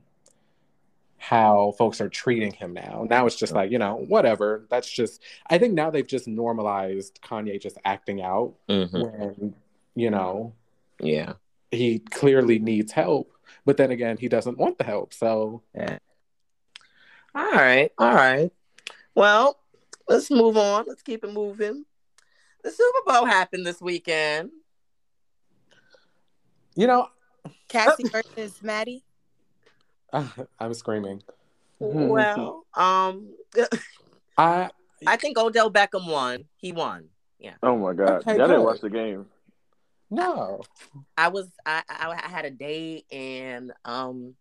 how folks are treating him now. Now it's just like, you know, whatever. That's just I think now they've just normalized Kanye just acting out hmm when, you know, Yeah. He clearly needs help, but then again, he doesn't want the help. So Yeah. All right. All right. Well, let's move on. Let's keep it moving. The Super Bowl happened this weekend. you know, Cassie versus Maddie. I'm screaming. Well, um, I I think Odell Beckham won. He won. Yeah. Oh my god, Okay, y'all didn't watch the game. No. I was I I I had a date and um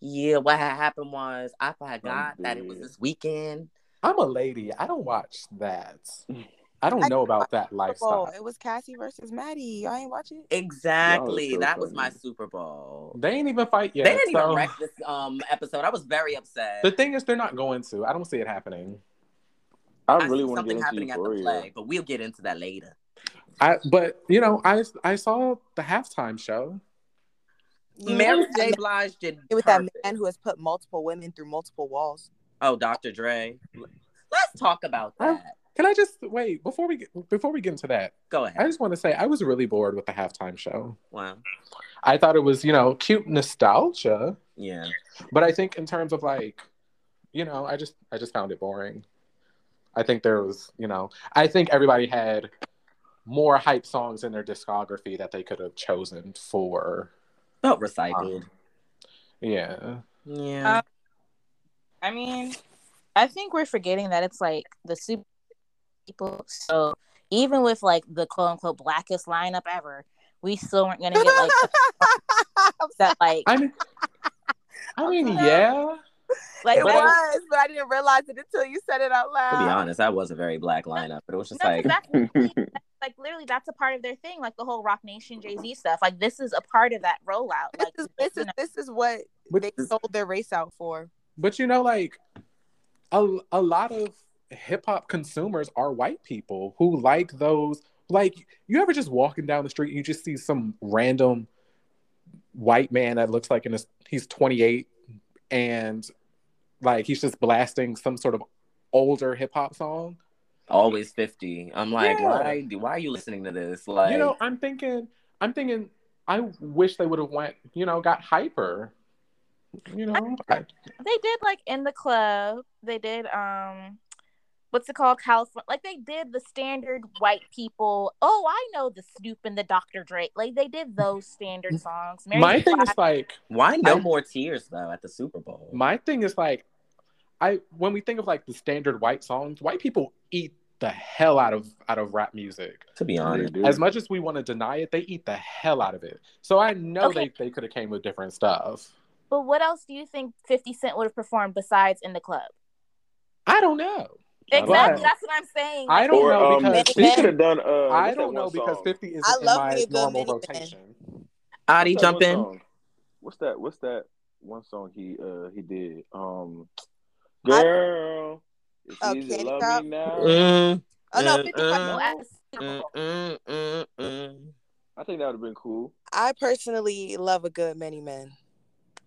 yeah, what had happened was I forgot that it was this weekend. I'm a lady. I don't watch that. I don't I know about that Oh, lifestyle. it was Cassie versus Maddie. I ain't watching. it. Exactly. so that was my Super Bowl. They ain't even fight yet. they didn't so- even wreck this um episode. I was very upset. The thing is, they're not going to. I don't see it happening. I I really want to something get into happening at the play, but we'll get into that later. I but you know, I I saw the halftime show. Mary J. Blige did man- with that man who has put multiple women through multiple walls. Oh, Dr. Dre. Let's talk about that. Can I just wait before we get, before we get into that? Go ahead. I just want to say I was really bored with the halftime show. Wow. I thought it was you know cute nostalgia, Yeah. but I think in terms of like, you know, I just I just found it boring. I think there was you know I think everybody had more hype songs in their discography that they could have chosen for. Felt recycled. Yeah. Yeah. Uh, I mean, I think we're forgetting that it's like the super people. So even with like the quote unquote blackest lineup ever, we still weren't gonna get like that. Like, I mean, I mean, yeah. like it But that- I- was, but I didn't realize it until you said it out loud. to be honest, that was a very black lineup, but it was just no, like, that's literally, like literally that's a part of their thing, like the whole Roc Nation Jay Z stuff. Like this is a part of that rollout. This Like is this is this is what But, they sold their race out for. but you know, like a, a lot of hip hop consumers are white people who like those. Like, you ever just walking down the street and you just see some random white man that looks like in his, he's 28 and like he's just blasting some sort of older hip hop song. Always 50. I'm like, Yeah. why why are you listening to this? Like you know, I'm thinking, I'm thinking, I wish they would have went, you know, got hyper. You know, I, they did like in the club. They did um what's it called? California like they did the standard white people. Oh, I know the Snoop and the Dr. drake Like they did those standard songs. Mary my thing Blige- is like, why no I- more tears though at the Super Bowl? my thing is like, I when we think of like the standard white songs, white people eat the hell out of out of rap music. to be honest. do. As much as we want to deny it, they eat the hell out of it. So I know Okay. they, they could have came with different stuff. But what else do you think 50 Cent would have performed besides in the club? I don't know. Exactly. But- That's what I'm saying. I don't or know um, because he 50 could have done. Uh, I what's don't know because song? 50 is I in love my me a good normal minivan. rotation. Adi, What's that jump one in. song? What's that? What's that one song he uh he did? Um, I- girl, it's Oh, easy to love Shop? me now. Mm, Oh no, Mm, 50 mm. No, at the Super Mm, mm, mm, mm. I think that would have been cool. I personally love a good many men.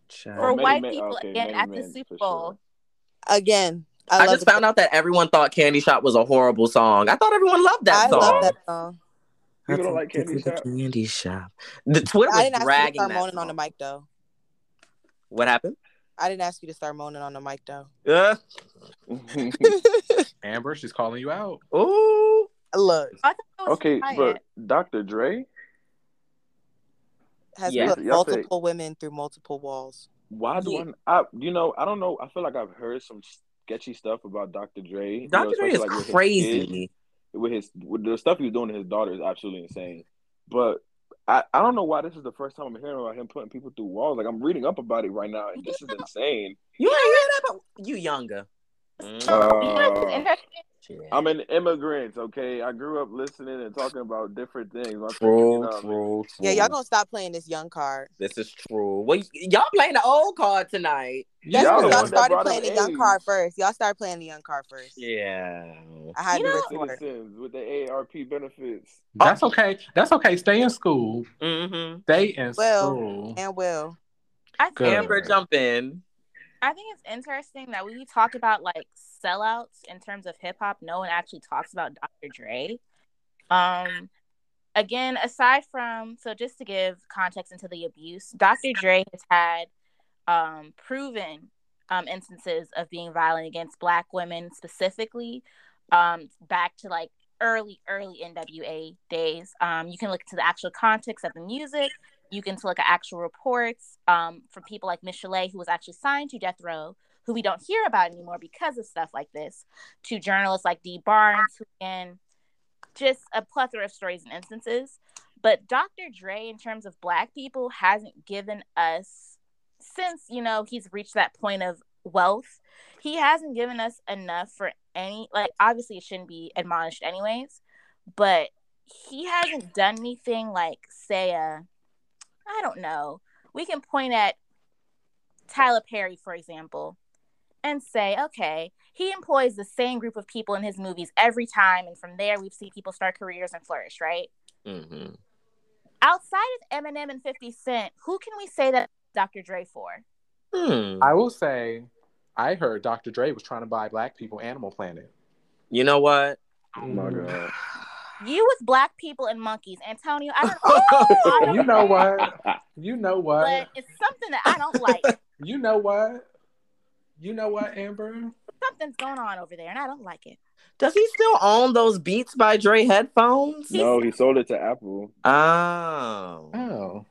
Child. For Oh, white men- people, okay, again, at the Super Bowl. sure. Again, I, I just found out that everyone thought Candy Shop was a horrible song. I thought everyone loved that I song. I love that song. People don't like Candy it's the Shop? Candy Shop. The Twitter I was didn't ask you to dragging that moaning on the mic though. What happened? I didn't ask you to start moaning on the mic though. Yeah. Amber, she's calling you out. Oh, Look, I thought was okay, quiet. but Dr. Dre, has Yeah. put Y'all say- multiple women through multiple walls. why do Yeah. I, I? You know, I don't know. I feel like I've heard some sketchy stuff about Dr. Dre. you know, Dr. Dre is like, with his kids. crazy. with his with the stuff he's doing to his daughter is absolutely insane. But I, I don't know why this is the first time I'm hearing about him putting people through walls. Like I'm reading up about it right now, and this is insane. You ain't hear that, but you younger. Mm. So, you know what's Uh, interesting? I'm an immigrant, okay? I grew up listening and talking about different things. My True, true, true. Yeah, y'all gonna stop playing this young card. This is true. Well, y- y'all playing the old card tonight. That's Y'all y'all started playing up the young card first. Y'all started playing the young card first. Yeah. I had You to know- citizens with the AARP benefits. That's okay. That's okay. Stay in school. Mm-hmm. Stay in Well, school. And will. I think, Good. Amber, jump in. I think it's interesting that when we talk about like sellouts in terms of hip hop, no one actually talks about Dr. Dre. Um, again, aside from so just to give context into the abuse, Dr. Dre has had um, proven um, instances of being violent against Black women specifically, um, back to like early, early NWA days. Um, you can look into the actual context of the music. You can look at actual reports um, from people like Michel'le, who was actually signed to Death Row, who we don't hear about anymore because of stuff like this, to journalists like Dee Barnes, who can just a plethora of stories and instances. But Dr. Dre, in terms of Black people, hasn't given us, since, you know, he's reached that point of wealth, he hasn't given us enough for any, like, obviously it shouldn't be admonished anyways, but he hasn't done anything like, say, a, I don't know, we can point at Tyler Perry, for example, and say, okay, he employs the same group of people in his movies every time, and from there we've seen people start careers and flourish, right? Mm-hmm. Outside of Eminem and 50 Cent, who can we say that Dr. Dre for? Hmm. I will say, I heard Dr. Dre was trying to buy black people Animal Planet. You know what? Oh my god. You with black people and monkeys, Antonio. I don't know. I don't You know what? You know But what? it's something that I don't like. You know what? You know what, Amber? Something's going on over there, and I don't like it. Does he still own those Beats by Dre headphones? No, he sold it to Apple. Oh. Oh.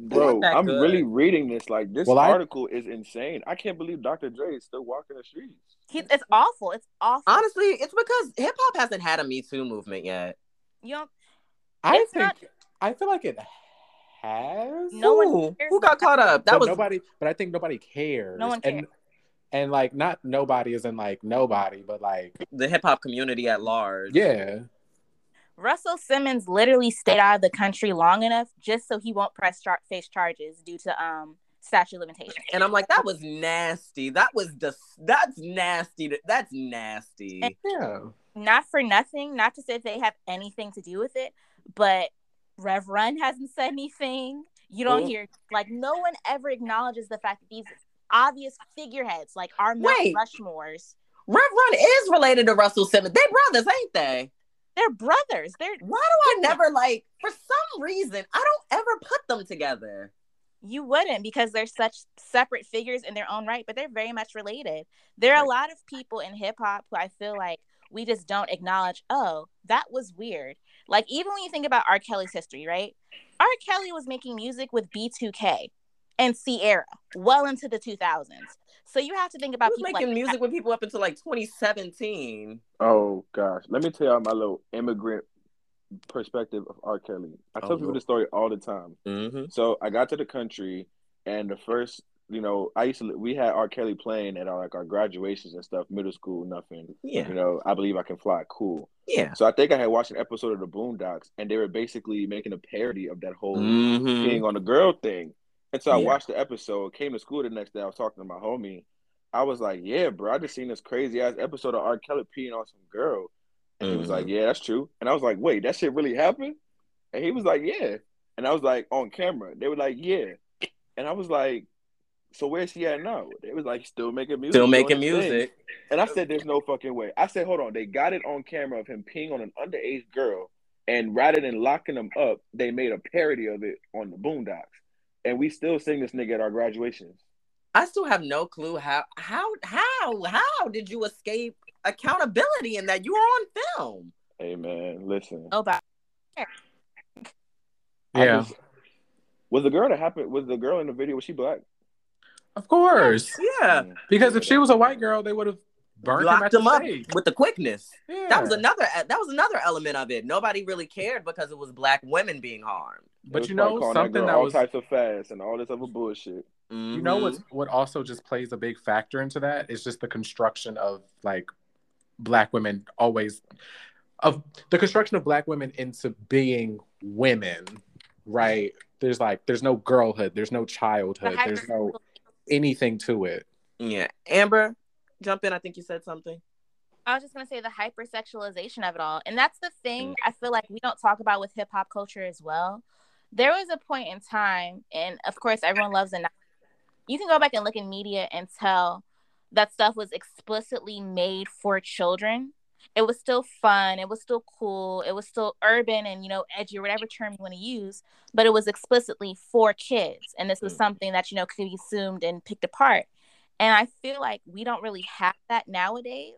Bro, I'm good. really reading this. Like this Well, I- article is insane. I can't believe Dr. Dre is still walking the streets. He, it's awful. It's awful. Honestly, it's because hip hop hasn't had a Me Too movement yet. you don't. I It's think not- I feel like it has. No one Who? got caught up? That but was nobody but I think nobody cares. No one And and like not nobody is in like nobody, but like the hip hop community at large. yeah. Russell Simmons literally stayed out of the country long enough just so he won't press char- face charges due to um statute of limitations. And I'm like, that was nasty. That was just that's nasty. That's nasty. Yeah. Not for nothing, not to say they have anything to do with it, but Rev Run hasn't said anything. You don't Who? hear like no one ever acknowledges the fact that these obvious figureheads like our Mount Rushmores, Rev Run is related to Russell Simmons. They brothers, ain't they? They're brothers. They're Why do I never like? For some reason, I don't ever put them together. You wouldn't because they're such separate figures in their own right, but they're very much related. There are a lot of people in hip hop who I feel like we just don't acknowledge, oh, that was weird. Like, even when you think about R. Kelly's history, right? R. Kelly was making music with B2K and Ciara well into the 2000s. So you have to think about was people making like music with people up until like 2017. Oh gosh. Let me tell y'all my little immigrant perspective of R. Kelly. I tell Oh, people Lord. this story all the time. Mm-hmm. So I got to the country, and the first, you know, I used to we had R. Kelly playing at our like our graduations and stuff, middle school, nothing. Yeah, You know, I believe I can fly, cool. yeah. So I think I had watched an episode of the Boondocks, and they were basically making a parody of that whole Mm-hmm. peeing on the girl thing. And so I Yeah. watched the episode, came to school the next day. I was talking to my homie, I was like, yeah, bro, I just seen this crazy ass episode of R. Kelly peeing on some girl. And he was like, mm-hmm. yeah, that's true. And I was like, wait, that shit really happened? And he was like, yeah. And I was like, on camera. They were like, yeah. And I was like, so where's she at now? They was like, still making music. Still making his thing. music. And I said, there's no fucking way. I said, hold on. They got it on camera of him peeing on an underage girl. And rather than locking them up, they made a parody of it on the Boondocks. And we still sing this nigga at our graduations. I still have no clue how how how how did you escape accountability in that you were on film? Hey man, listen. Oh, but Yeah, just- was the girl that happened? Was the girl in the video? Was she black? of course. Yeah. Mm. Because if she was a white girl, they would have burned Locked the him up stake. with the quickness. Yeah. That was another uh, that was another element of it. Nobody really cared because it was black women being harmed. But you know calling something girl that all was types of fast and all this other bullshit. Mm-hmm. You know what? What also just plays a big factor into that is just the construction of like black women always of the construction of black women into being women, right? There's like there's no girlhood, there's no childhood, there's no anything to it. Yeah. Amber, jump in. I think you said something. I was just gonna say the hypersexualization of it all, and that's the thing I feel like we don't talk about with hip hop culture as well. There was a point in time, and of course, everyone loves it. You can go back and look in media and tell that stuff was explicitly made for children. It was still fun. It was still cool. It was still urban and you know edgy or whatever term you want to use, but it was explicitly for kids, and this was Mm. something that you know could be assumed and picked apart. And I feel like we don't really have that nowadays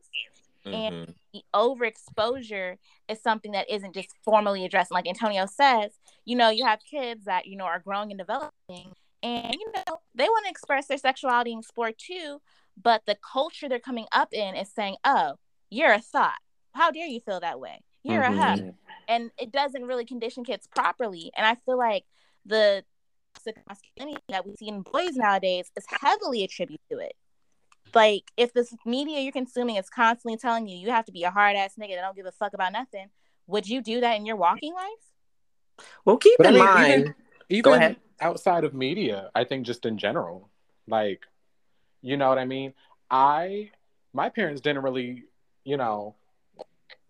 And- Mhm. the overexposure is something that isn't just formally addressed. Like Antonio says, you know, you have kids that, you know, are growing and developing and, you know, they want to express their sexuality in sport too. But the culture they're coming up in is saying, oh, you're a thought. How dare you feel that way? You're Mhm. a hoe. And it doesn't really condition kids properly. And I feel like the toxic masculinity that we see in boys nowadays is heavily attributed to it like if this media you're consuming is constantly telling you you have to be a hard ass nigga that don't give a fuck about nothing, would you do that in your walking life? Well, keep But I in mean, mind. even, even Go ahead. outside of media, I think just in general, like, you know what I mean? I, my parents didn't really, you know,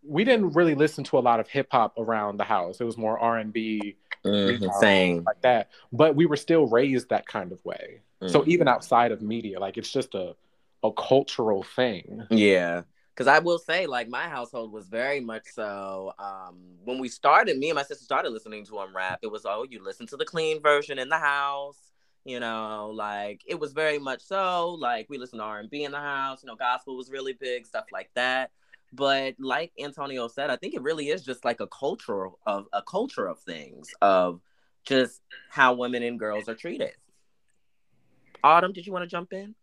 we didn't really listen to a lot of hip hop around the house. It was more R and B, Mhm, Same. like that. But we were still raised that kind of way. So Mhm. even outside of media, like it's just a a cultural thing. Yeah. Because I will say, like, my household was very much so. Um, when we started, me and my sister started listening to him rap, it was, oh, you listen to the clean version in the house. You know, like, it was very much so. Like, we listened to R&B in the house. You know, gospel was really big, stuff like that. But like Antonio said, I think it really is just like a cultural of a culture of things of just how women and girls are treated. Autumn, did you want to jump in?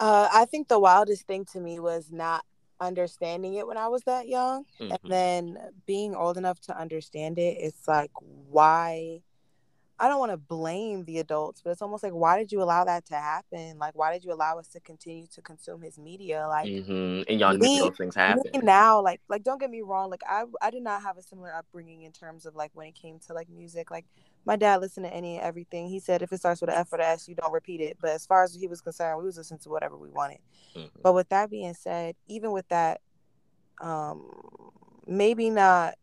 Uh, I think the wildest thing to me was not understanding it when I was that young. Mhm. And then being old enough to understand it, it's like, why? I don't want to blame the adults, but it's almost like, why did you allow that to happen? Like, why did you allow us to continue to consume his media? Like, mm-hmm. And y'all Me- those things happen. now, like, like don't get me wrong, like I, I did not have a similar upbringing in terms of like when it came to like music. Like, my dad listened to any and everything. He said if it starts with an F or the S, you don't repeat it. But as far as he was concerned, we was listening to whatever we wanted. Mhm. But with that being said, even with that, um, maybe not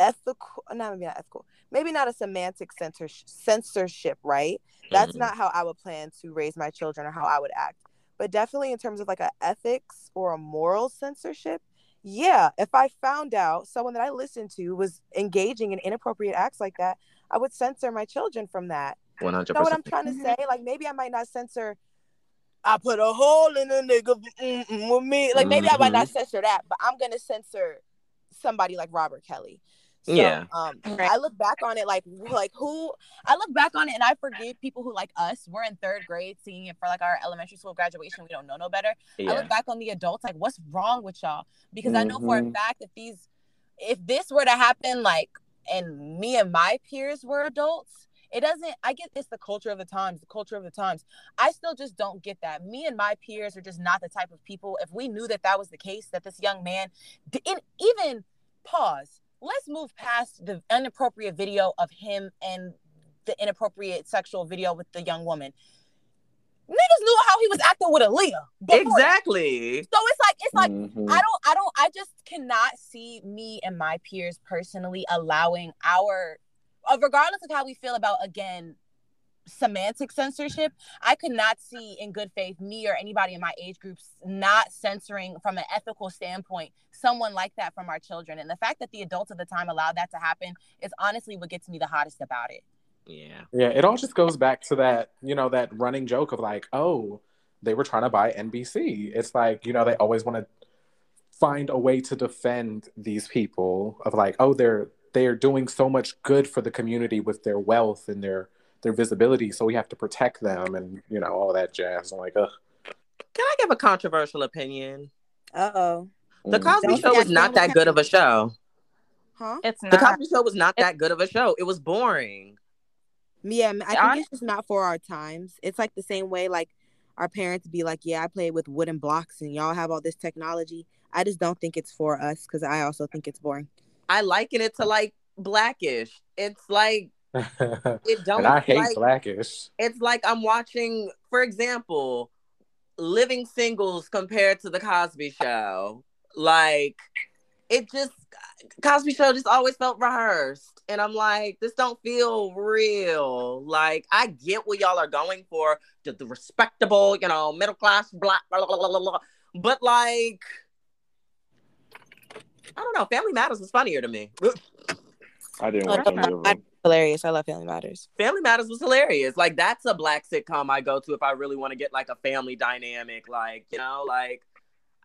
ethical, not maybe not ethical, maybe not a semantic censor- censorship, right? That's Mhm. not how I would plan to raise my children or how I would act. But definitely in terms of like a ethics or a moral censorship, yeah, if I found out someone that I listened to was engaging in inappropriate acts like that, I would censor my children from that. One hundred You know what I'm trying to say? Like maybe I might not censor. I put a hole in a nigga with me. Like maybe I might not censor that, but I'm gonna censor somebody like Robert Kelly. So, Yeah. Um, I look back on it like like who I look back on it and I forgive people who like us. We're in third grade singing it for like our elementary school graduation. We don't know no better. I look back on the adults like, what's wrong with y'all? Because I know for a Mhm. fact that these, if this were to happen, like, and me and my peers were adults, it doesn't. I get it's the culture of the times, the culture of the times. I still just don't get that. Me and my peers are just not the type of people. If we knew that that was the case, that this young man, didn't even pause. Let's move past the inappropriate video of him and the inappropriate sexual video with the young woman niggas knew how he was acting with Aaliyah. before. Exactly. So it's like it's like Mhm. I don't I don't I just cannot see me and my peers personally allowing our uh, regardless of how we feel about again semantic censorship i could not see in good faith me or anybody in my age groups not censoring from an ethical standpoint someone like that from our children and the fact that the adults of the time allowed that to happen is honestly what gets me the hottest about it Yeah. Yeah, it all just goes back to that, you know, that running joke of like, oh, they were trying to buy NBC. It's like, you know, they always want to find a way to defend these people of like, oh, they're they're doing so much good for the community with their wealth and their their visibility, so we have to protect them and you know all that jazz. I'm like, ugh. Can I give a controversial opinion? Uh-oh. The Mm. Cosby Don't Show was not that good of a show. Huh? It's not. The. Cosby Show was not that good of a show. It was boring. Yeah, I Hon- think it's just not for our times. It's like the same way like our parents be like, "Yeah, I played with wooden blocks and y'all have all this technology." I just don't think it's for us cuz I also think it's boring. I liken it to like Blackish. It's like it don't and I hate like Blackish. it's like I'm watching, for example, Living Singles compared to the Cosby Show. Like it just Cosby Show just always felt rehearsed. And I'm like, this don't feel real. Like I get what y'all are going for, the, the respectable, you know, middle class black, blah, blah, blah, blah, blah. but like I don't know. Family Matters was funnier to me. I didn't watch any of them. Hilarious. I love Family Matters. Family Matters was hilarious. Like that's a black sitcom I go to if I really want to get like a family dynamic. Like you know, like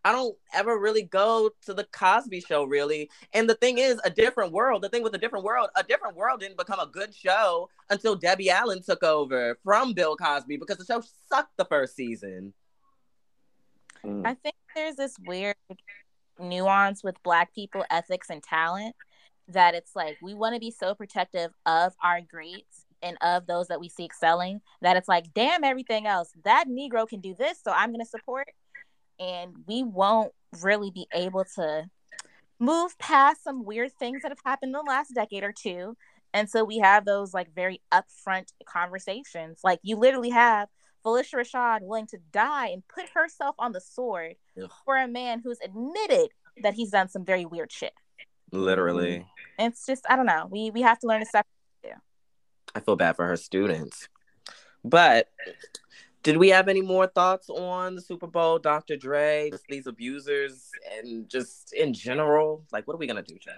I don't ever really go to the Cosby Show really. And the thing is, a different world. The thing with a different world, a different world didn't become a good show until Debbie Allen took over from Bill Cosby because the show sucked the first season. Mm. I think there's this weird nuance with black people ethics and talent that it's like we want to be so protective of our greats and of those that we see excelling that it's like damn everything else that negro can do this so i'm going to support and we won't really be able to move past some weird things that have happened in the last decade or two and so we have those like very upfront conversations like you literally have Phylicia Rashad willing to die and put herself on the sword Ugh. for a man who's admitted that he's done some very weird shit. Literally. And it's just I don't know. We we have to learn to separate. I feel bad for her students. But did we have any more thoughts on the Super Bowl, Dr. Dre, just these abusers, and just in general? Like, what are we gonna do, Chad?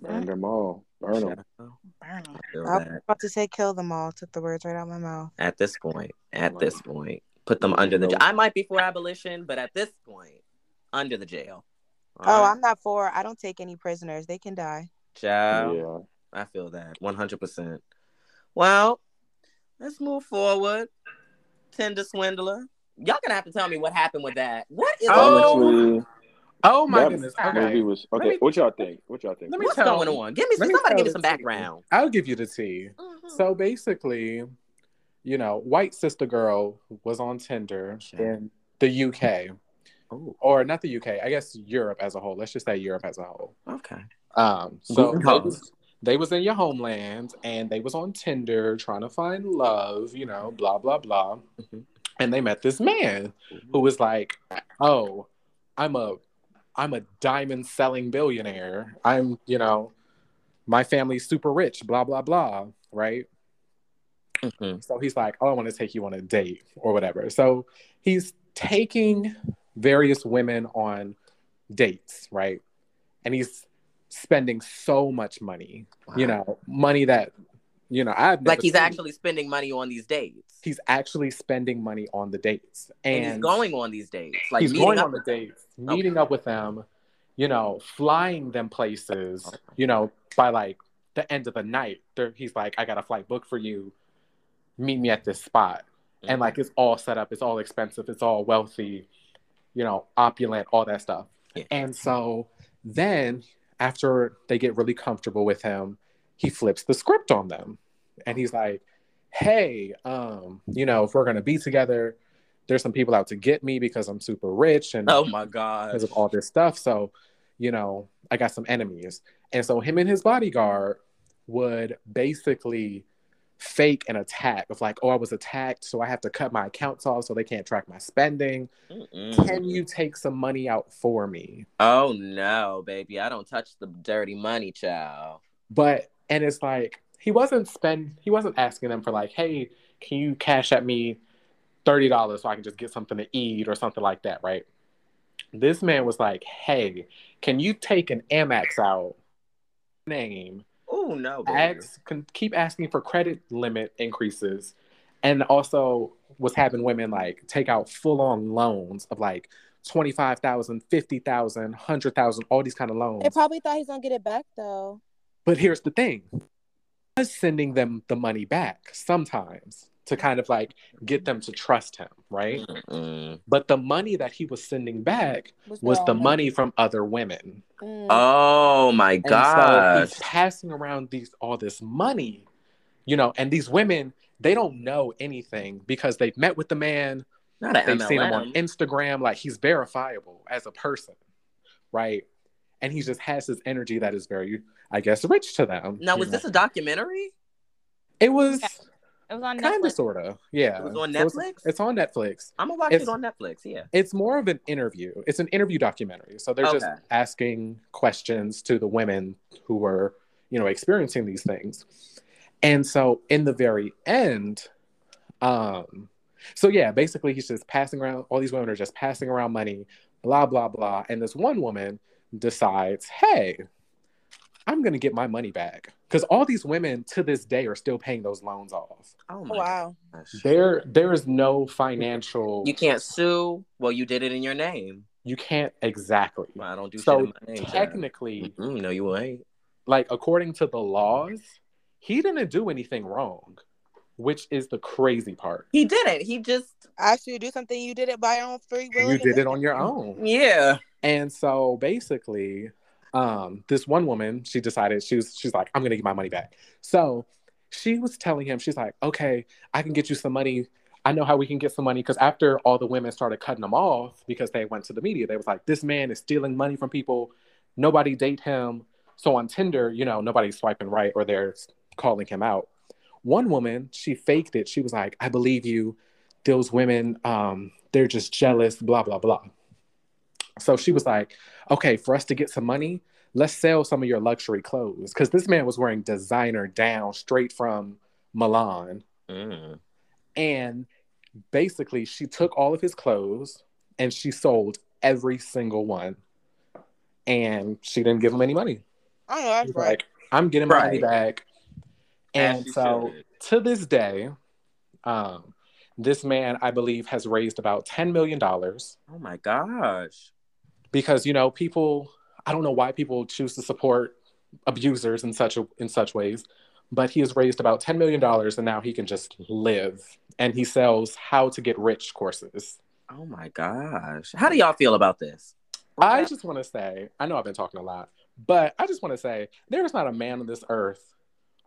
Burn them all. Burn them. Burn 'em. I feel I was about to say kill them all. Took the words right out of my mouth. At this point, at this point, put them under the. No. I might be for abolition, but at this point, under the jail. Oh, All right? I'm not for. I don't take any prisoners. They can die. Child, Yeah. I feel that one hundred percent. Well, let's move forward. Tinder swindler. Y'all gonna have to tell me what happened with that. What is Oh, Honestly, Oh my that goodness. movie Okay. was okay. me- what y'all think? What y'all think? Let me What's tell- going on? Give me let me somebody. Give me the some tea. background. I'll give you the tea. Mm-hmm. So basically, you know, white sister girl was on Tinder Sure. in the UK, Oh, or not the UK, I guess Europe as a whole. Let's just say Europe as a whole. okay. Um, so they was, they was in your homeland and they was on Tinder trying to find love, you know, blah blah blah. Mhm. And they met this man who was like, "Oh, I'm a I'm a diamond selling billionaire. I'm, you know, my family's super rich, blah blah blah, right?" Mhm. So he's like, "Oh, I want to take you on a date or whatever." So he's taking various women on dates, right? And he's spending so much money, you know, money that, you know, I've Like he's seen. actually spending money on these dates. he's actually spending money on the dates, and, and, he's going on these dates. Like he's meeting going up on the with them. dates, meeting up with them, you know, flying them places, you know, by like the end of the night. They're, he's like, I got a flight booked for you. Meet me at this spot. Mm-hmm. And like it's all set up, it's all expensive, it's all wealthy, you know, opulent, all that stuff. Yeah. And so then after they get really comfortable with him, he flips the script on them. And he's like, Hey, um, you know, if we're gonna be together, there's some people out to get me because I'm super rich and Oh my god. because of all this stuff. So, you know, I got some enemies. And so him and his bodyguard would basically fake an attack of like, oh, I was attacked, so I have to cut my accounts off so they can't track my spending. Mm-mm. Can you take some money out for me? Oh no, baby! I don't touch the dirty money, child. But and it's like he wasn't spend he wasn't asking them for like, hey, can you Cash App me thirty dollars so I can just get something to eat or something like that, right? This man was like, hey, can you take an Amex out? Name Oh no, baby. ask can keep asking for credit limit increases and also was having women like take out full-on loans of like 25,000, 50,000, 100,000, all these kind of loans. They probably thought he's gonna get it back though. But here's the thing. I was sending them the money back sometimes to kind of like get them to trust him, right? Mm-mm. But the money that he was sending back Was, was the money from other women. Mm. Oh my god. so he's passing around these all this money, you know, and these women, they don't know anything because they've met with the man, Not an they've seen him on Instagram, like he's verifiable as a person, right? And he just has this energy that is very, I guess, rich to them. Now, was know? this a documentary? It was Yeah. It was on kind of sort of, yeah. It was on So it's- Netflix? It's, on Netflix. I'm gonna watch It's- it on Netflix. Yeah. It's more of an interview. It's an interview documentary. So they're just asking questions to the women who were, you know, experiencing these things. And so in the very end, um, so yeah, basically he's just passing around all these women are just passing around money, blah, blah, blah. And this one woman decides, hey, I'm gonna get my money back. Because all these women to this day are still paying those loans off. Oh my wow. gosh. There there is no financial You can't sue. Well, you did it in your name. you can't exactly. Well, I don't do So shit in my name. technically, Mm-mm, no, you ain't. like according to the laws, he didn't do anything wrong, which is the crazy part. He did it. He just Asked you to do something, you did it by your own free will. You did it on your own. yeah. And so basically, um, this one woman, she decided she was she's like, I'm gonna get my money back. So she was telling him, she's like, okay, I can get you some money. I know how we can get some money because after all the women started cutting them off because they went to the media, they was like, this man is stealing money from people. Nobody date him. So on Tinder, you know, nobody's swiping right or they're calling him out. One woman, she faked it. She was like, I believe you. Those women, um, they're just jealous, blah, blah, blah. So she was like, okay, for us to get some money, let's sell some of your luxury clothes. Because this man was wearing designer down straight from Milan. Mm. And basically, she took all of his clothes and she sold every single one. And she didn't give him any money. I know that's She's right. like, I'm getting my money back. And you so should. to this day, um, this man, I believe, has raised about $10 million Oh Oh Oh Oh Oh Oh Oh my gosh. Because, you know, people, I don't know why people choose to support abusers in such a, in such ways, but he has raised about $10 million and now he can just live. And he sells how to get rich courses. Oh my gosh. How do y'all feel about this? I just want to say, I know I've been talking a lot, but I just want to say there is not a man on this earth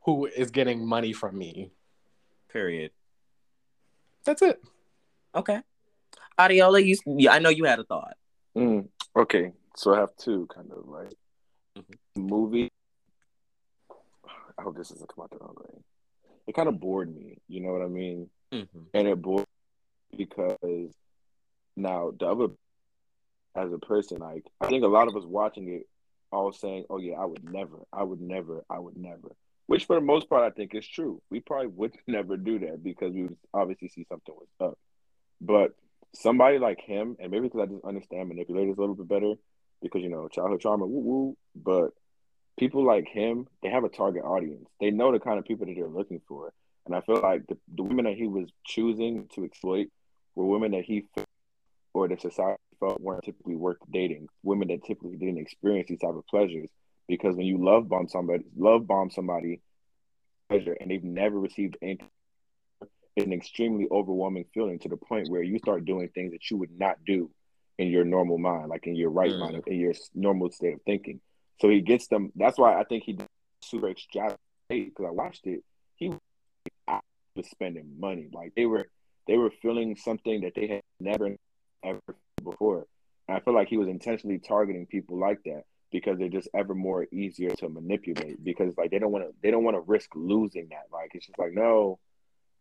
who is getting money from me. Period. That's it. Okay. Adiola, you yeah, I know you had a thought. Mm, okay, so I have two kind of right. Movie. I hope this doesn't come out the wrong way. It kind of bored me. You know what I mean? Mm-hmm. and it bored me because now the other as a person like i think a lot of us watching it all saying oh yeah i would never i would never i would never which for the most part i think is true we probably would never do that because we would obviously see something was up but somebody like him and maybe because i just understand manipulators a little bit better because you know childhood trauma woo woo but people like him they have a target audience they know the kind of people that they're looking for and I feel like the, the women that he was choosing to exploit were women that he or that society felt weren't typically worth dating. Women that typically didn't experience these type of pleasures. Because when you love bomb somebody, love bomb somebody, pleasure, and they've never received anything, an extremely overwhelming feeling to the point where you start doing things that you would not do in your normal mind, like in your right Mm. mind, in your normal state of thinking. So he gets them. That's why I think he did super extravagant because I watched it. He was spending money. Like they were they were feeling something that they had never ever before. And I feel like he was intentionally targeting people like that because they're just ever more easier to manipulate because like they don't want to they don't want to risk losing that. Like it's just like no,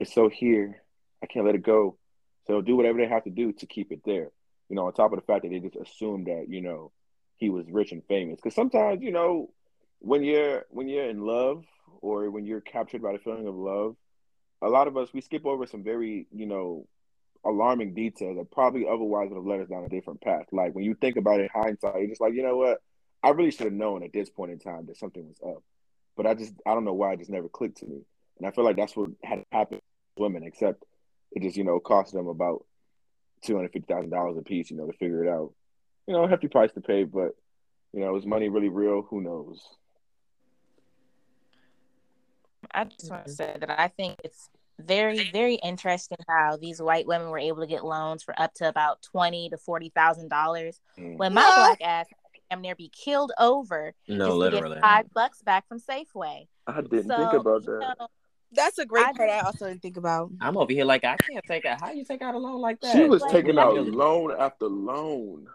it's so here, I can't let it go. So they'll do whatever they have to do to keep it there. You know, on top of the fact that they just assume that you know he was rich and famous. Because sometimes you know when you're when you're in love or when you're captured by the feeling of love, a lot of us we skip over some very you know alarming details that probably otherwise would have led us down a different path. Like when you think about it in hindsight, you're just like, you know what? I really should have known at this point in time that something was up. But I just I don't know why it just never clicked to me. And I feel like that's what had happened women, except it just, you know, cost them about two hundred fifty thousand dollars a piece, you know, to figure it out. You know, a hefty price to pay, but you know, is money really real? Who knows? I just want to say that I think it's very, very interesting how these white women were able to get loans for up to about twenty to forty thousand dollars, Mm. when my No. black ass damn near be killed over No, just to get five bucks back from Safeway. I didn't So, think about you that. know, That's a great I- part. I also didn't think about. I'm over here like I can't take out. How you take out a loan like that? She was Like, taking out Really? loan after loan.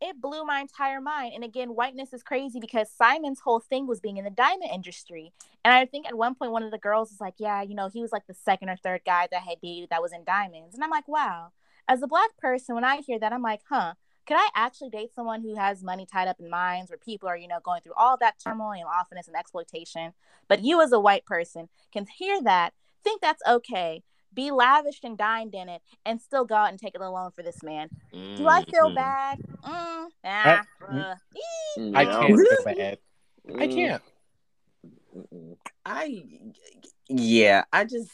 it blew my entire mind. And again, whiteness is crazy because Simon's whole thing was being in the diamond industry. And I think at one point, one of the girls was like, Yeah, you know, he was like the second or third guy that had dated that was in diamonds. And I'm like, Wow. As a black person, when I hear that, I'm like, Huh, could I actually date someone who has money tied up in mines where people are, you know, going through all that turmoil and often and exploitation? But you, as a white person, can hear that, think that's okay. Be lavished and dined in it, and still go out and take a loan for this man. Do I feel Mhm. bad? Mm, I- nah, uh, Mm, I can't was- feel bad. I can't. I yeah, I just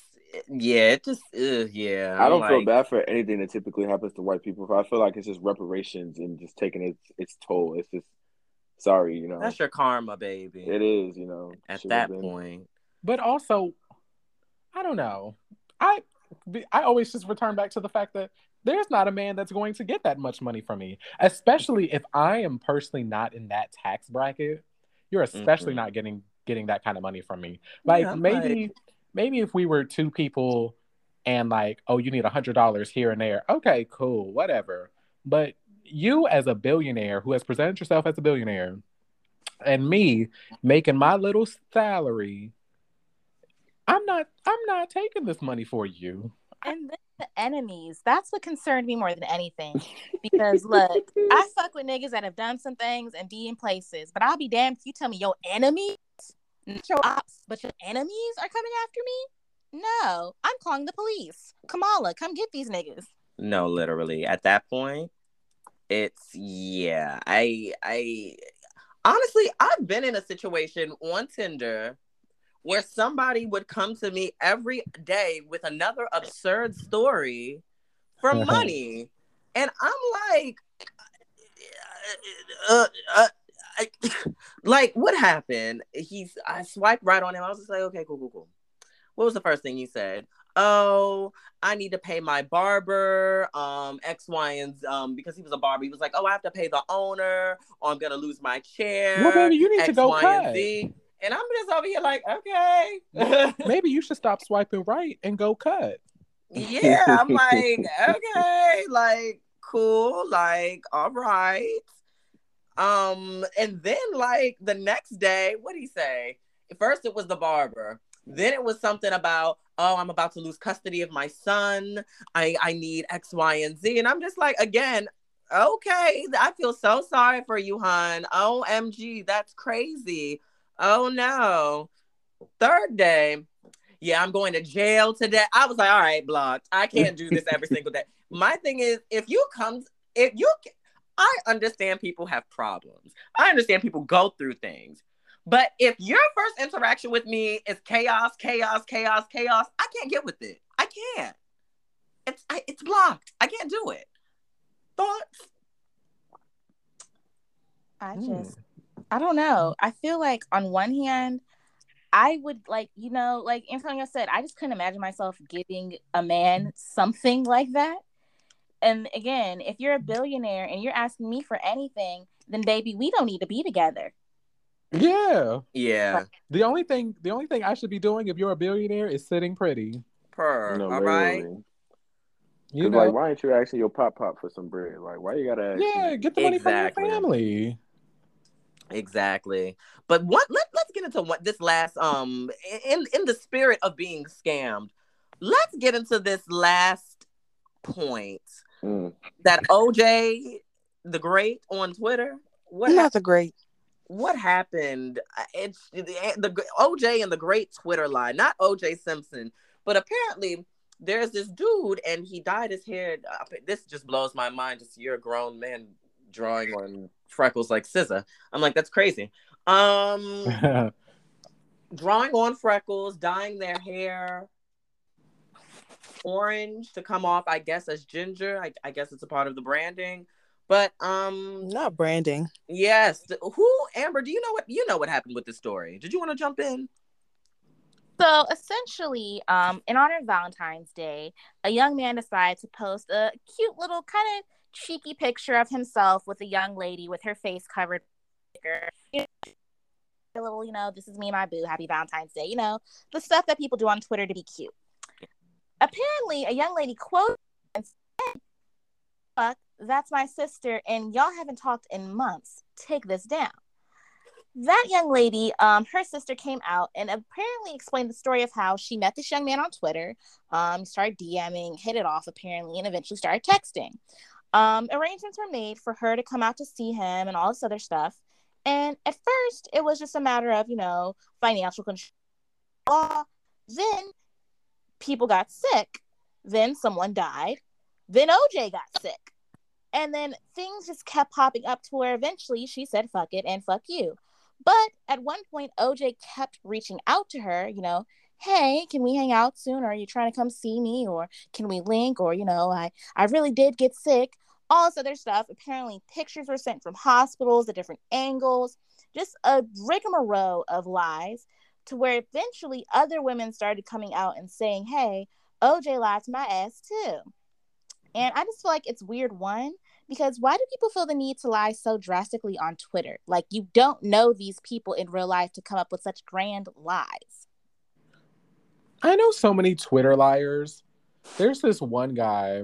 yeah, it just uh, yeah. I don't feel bad for anything that typically happens to white people. I feel like it's just reparations and just taking its its toll. It's just sorry, you know. That's your karma, baby. It is, you know. At Should've that been- point. But also, I don't know. I I always just return back to the fact that there's not a man that's going to get that much money from me, especially if I am personally not in that tax bracket. You're especially Mhm. not getting getting that kind of money from me. Like Yeah, I'm maybe maybe if we were two people and like, oh, you need a hundred dollars here and there. Okay, cool, whatever. But you as a billionaire who has presented yourself as a billionaire and me making my little salary I'm not I'm not taking this money for you. and then the enemies. That's what concerned me more than anything. Because look, I fuck with niggas that have done some things and be in places, but I'll be damned if you tell me your enemies, not your ops, but your enemies are coming after me. No, I'm calling the police. Kamala, come get these niggas. No, literally. At that point, it's yeah. I I honestly I've been in a situation on Tinder where somebody would come to me every day with another absurd story for money. And I'm like uh, uh, I, like what happened? He's I swiped right on him. I was just like, okay, cool, cool, cool. What was the first thing he said? Oh, I need to pay my barber, um, X, Y, and Z, um, because he was a barber. He was like, oh, I have to pay the owner, or I'm gonna lose my chair. Well, baby, you need to go Y, cut. and Z. And I'm just over here like, okay. Maybe you should stop swiping right and go cut. yeah, I'm like, okay, like cool, like all right. Um, and then like the next day, what did he say? First it was the barber. Then it was something about, oh, I'm about to lose custody of my son. I I need X, Y, and Z. And I'm just like, again, okay, I feel so sorry for you, hon. OMG, that's crazy. Oh no. Third day, yeah, I'm going to jail today. I was like, all right, blocked. I can't do this every single day. My thing is, if you come, if you, I understand people have problems. I understand people go through things. But if your first interaction with me is chaos, chaos, chaos, chaos, I can't get with it. I can't. It's I, it's blocked. I can't do it. Thoughts? I Hmm. just, I don't know. I feel like on one hand, I would like, you know, like Antonio said, I just couldn't imagine myself giving a man something like that. And again, if you're a billionaire and you're asking me for anything, then baby, we don't need to be together. Yeah. Yeah. The only thing the only thing I should be doing if you're a billionaire is sitting pretty. Per. No, all right. literally. You 'Cause, know. like, why aren't you asking your pop pop for some bread? Like, why you gotta ask? yeah, me? get the money Exactly. from your family. Exactly. But what let, let's get into what this last um in in the spirit of being scammed. Let's get into this last point Mm. that OJ the great on Twitter. What Not the great. what happened? Uh, It's the, the OJ and the great Twitter line, not OJ Simpson, but apparently there's this dude and he dyed his hair. uh, This just blows my mind. Just you're a grown man drawing on freckles like SZA. I'm like, that's crazy. Um, drawing on freckles, dyeing their hair orange to come off, I guess, as ginger. I, I guess it's a part of the branding. But um, Not branding. Yes. Who, Amber? Do you know what you know what happened with this story? Did you want to jump in? So essentially, um, in honor of Valentine's Day, a young man decided to post a cute little kind of cheeky picture of himself with a young lady with her face covered. You know, a little, you know, this is me and my boo. Happy Valentine's Day. You know, the stuff that people do on Twitter to be cute. Apparently, a young lady quoted and said, "Fuck, that's my sister, and y'all haven't talked in months. Take this down." that young lady, um, her sister came out and apparently explained the story of how she met this young man on Twitter, um, started DMing, hit it off apparently, and eventually started texting. Um, arrangements were made for her to come out to see him and all this other stuff. And at first, it was just a matter of, you know, financial control. Then people got sick. Then someone died. Then OJ got sick. And then things just kept popping up to where eventually she said, fuck it and fuck you. But at one point, OJ kept reaching out to her, you know, hey, can we hang out soon? Or are you trying to come see me? Or can we link? Or, you know, I, I really did get sick. All this other stuff. Apparently, pictures were sent from hospitals at different angles, just a rigmarole of lies to where eventually other women started coming out and saying, hey, OJ lied to my ass too. And I just feel like it's weird, one, because why do people feel the need to lie so drastically on Twitter? Like you don't know these people in real life to come up with such grand lies. I know so many Twitter liars. There's this one guy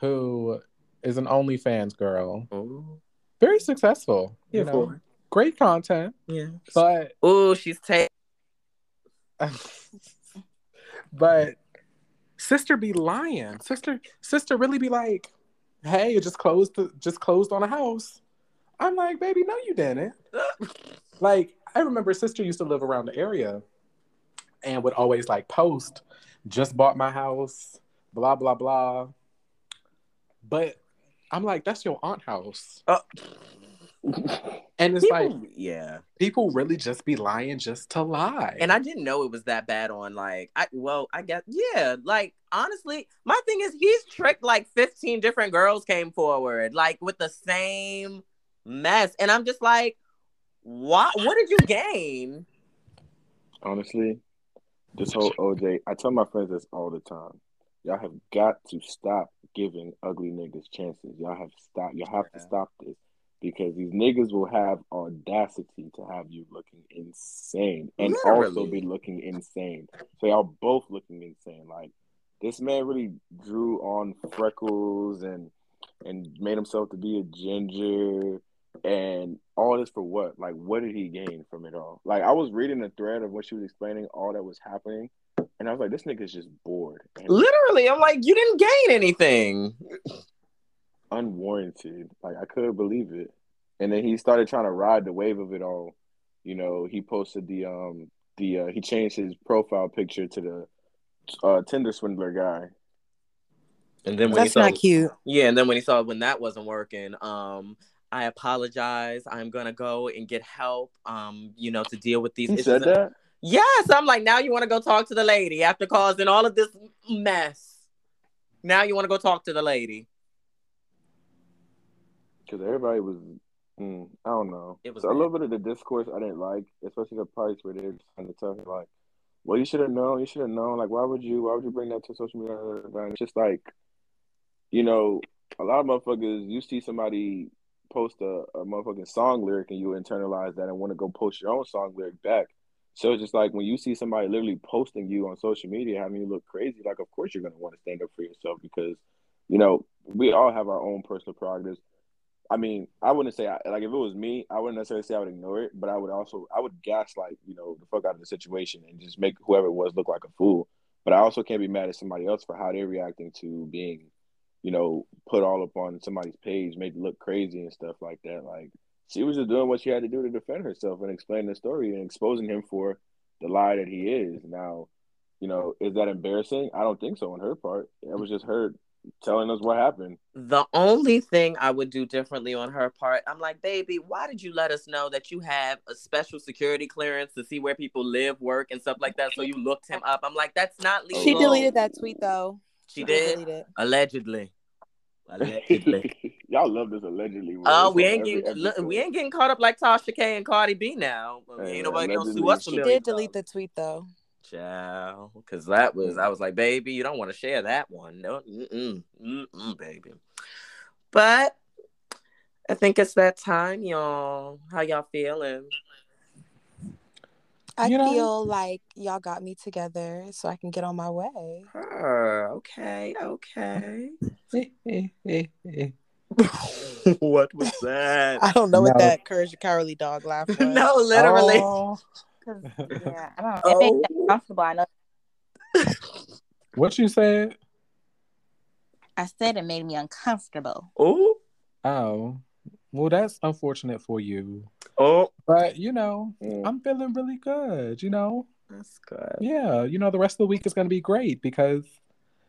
who is an OnlyFans girl, Oh, very successful. You know, for- great content, yeah. but Oh, she's taking. but sister be lying. Sister, sister really be like, "Hey, it just closed. Just closed on a house." I'm like, "Baby, no, you didn't." like, I remember sister used to live around the area, and would always like post, "Just bought my house." Blah blah blah. But I'm like, that's your aunt house, Uh, and it's like yeah. people really just be lying just to lie. And I didn't know it was that bad on like I well, I guess yeah, like honestly, my thing is he's tricked like 15 different girls came forward, like with the same mess. And I'm just like, what what did you gain? Honestly, this whole OJ, I tell my friends this all the time. Y'all have got to stop giving ugly niggas chances. Y'all have stop. Y'all have to stop this because these niggas will have audacity to have you looking insane and also be looking insane. So y'all both looking insane. Like this man really drew on freckles and and made himself to be a ginger and all this for what? Like, what did he gain from it all? Like, I was reading the thread of what she was explaining, all that was happening, and I was like, this nigga's just bored and Literally, I'm like, you didn't gain anything. Unwarranted. Like, I couldn't believe it. And then he started trying to ride the wave of it all. You know, he posted the um the uh, he changed his profile picture to the uh, Tinder swindler guy. And then when That's he saw, not cute. Yeah, and then when he saw when that wasn't working, um, I apologize. I'm gonna go and get help. Um, you know, to deal with these. He issues. said that. Yes, I'm like, now you want to go talk to the lady after causing all of this mess. Now you want to go talk to the lady. Because everybody was, mm, I don't know. It was So a little bit of the discourse I didn't like, especially the parts where they're trying to tell her like, "Well, you should have known. You should have known. Like, why would you? Why would you bring that to social media?" And it's just like, you know, a lot of motherfuckers. You see somebody post a, a motherfucking song lyric, and you internalize that and want to go post your own song lyric back. So it's just like when you see somebody literally posting you on social media, having you look crazy. Like, of course you're gonna want to stand up for yourself because, you know, we all have our own personal prerogatives. I mean, I wouldn't say I, like if it was me, I wouldn't necessarily say I would ignore it, but I would also I would gaslight you know the fuck out of the situation and just make whoever it was look like a fool. But I also can't be mad at somebody else for how they're reacting to being, you know, put all up on somebody's page, made look crazy and stuff like that. Like she was just doing what she had to do to defend herself and explain the story and exposing him for the lie that he is. Now, you know, is that embarrassing? I don't think so on her part. It was just her telling us what happened. The only thing I would do differently on her part, I'm like, baby, why did you let us know that you have a special security clearance to see where people live, work, and stuff like that? So you looked him up. I'm like, that's not legal. She deleted that tweet though. She did delete it. allegedly. Allegedly. Y'all love this allegedly. Oh, It's we ain't getting look, we ain't getting caught up like Tasha K and Cardi B now. Hey, ain't nobody gonna allegedly. sue us. a She did delete the tweet though. Child, because that was I mm. was like, baby, you don't want to share that one, no, mm-mm, mm-mm, baby. But I think it's that time, y'all. How y'all feeling? I You know- feel like y'all got me together so I can get on my way. Her, okay, okay. What was that? I don't know what that courage cowardly dog laugh was. no, literally. Oh, 'Cause, yeah, I don't. It makes me Oh. uncomfortable. I know. what you said? I said it made me uncomfortable. Oh, Oh, well, that's unfortunate for you. oh, But you know, Mm. I'm feeling really good. You know, that's good. yeah, you know, the rest of the week is going to be great because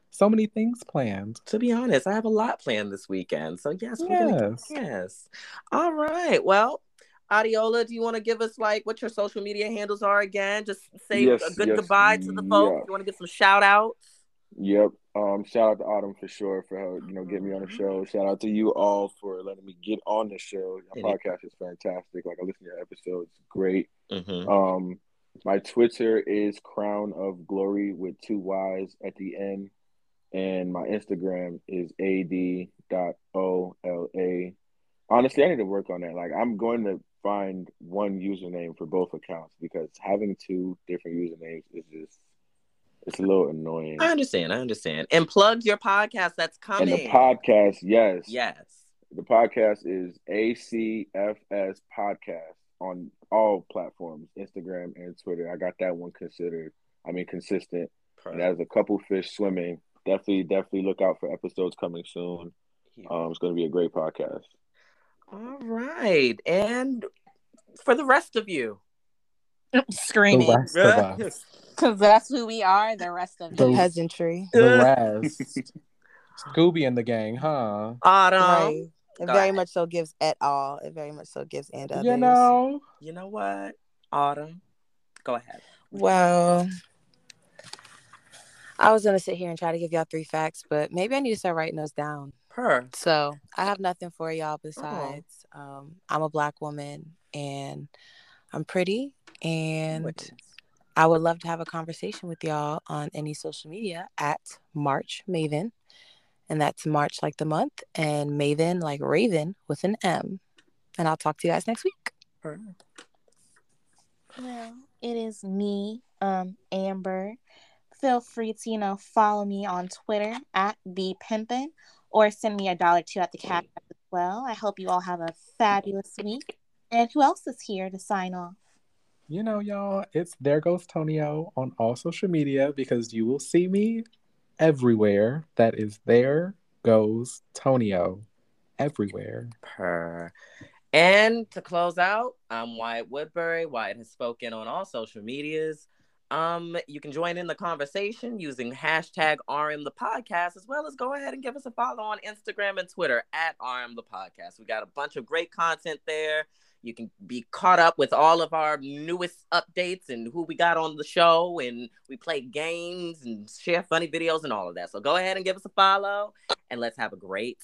so many things planned. To be honest, I have a lot planned this weekend. So yes, we're gonna Yes. Yes. All right. Well, Adiola, do you want to give us like what your social media handles are again? Just say Yes, a good yes, goodbye to the folks. yeah. You want to give some shout outs? Yep. Um, shout out to Autumn for sure for her, you know, getting me on the show. Shout out to you all for letting me get on the show. Your Any- podcast is fantastic. Like I listen to your episodes, great. Mm-hmm. Um, my Twitter is Crown of Glory with two Y's at the end, and my Instagram is ad.ola. Honestly, I need to work on that. Like, I'm going to find one username for both accounts because having two different usernames is just it's a little annoying. I understand. I understand. And plug your podcast that's And coming. the podcast, yes, Yes. the podcast is ACFS Podcast on all platforms, Instagram and Twitter. I got that one considered. I mean, consistent. And has a couple fish swimming. Definitely, definitely look out for episodes coming soon. Um, it's going to be a great podcast. All right. And for the rest of you. The Screaming. rest of us. Because that's who we are, the rest of The you. peasantry. The rest. Scooby and the gang, huh? Autumn. right. It very ahead. much so gives et all. It very much so gives and others. You know, You know what? Autumn. Go ahead. Well, I was gonna sit here and try to give y'all three facts, but maybe I need to start writing those down. Per. So I have nothing for y'all besides um, I'm a black woman and I'm pretty and I would love to have a conversation with y'all on any social media at March Maven. And that's March like the month and Maven like Raven with an M. And I'll talk to you guys next week. Per. Well, it is me, um, Amber. Feel free to, you know, follow me on Twitter at the pimpin or send me a dollar two at the Cash App as well. I hope you all have a fabulous week. And who else is here to sign off? you know, y'all, it's there goes Tonio on all social media because you will see me everywhere. That is there goes Tonio everywhere. Per. And to close out, I'm Wyatt Woodbury. Wyatt has spoken on all social medias. Um, you can join in the conversation using hashtag RM the podcast, as well as go ahead and give us a follow on Instagram and Twitter at RM the podcast. We got a bunch of great content there. You can be caught up with all of our newest updates and who we got on the show, and we play games and share funny videos and all of that. So go ahead and give us a follow, and let's have a great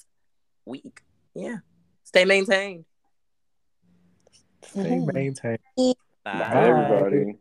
week. Yeah. Stay maintained. Stay maintained. Bye, Bye. everybody.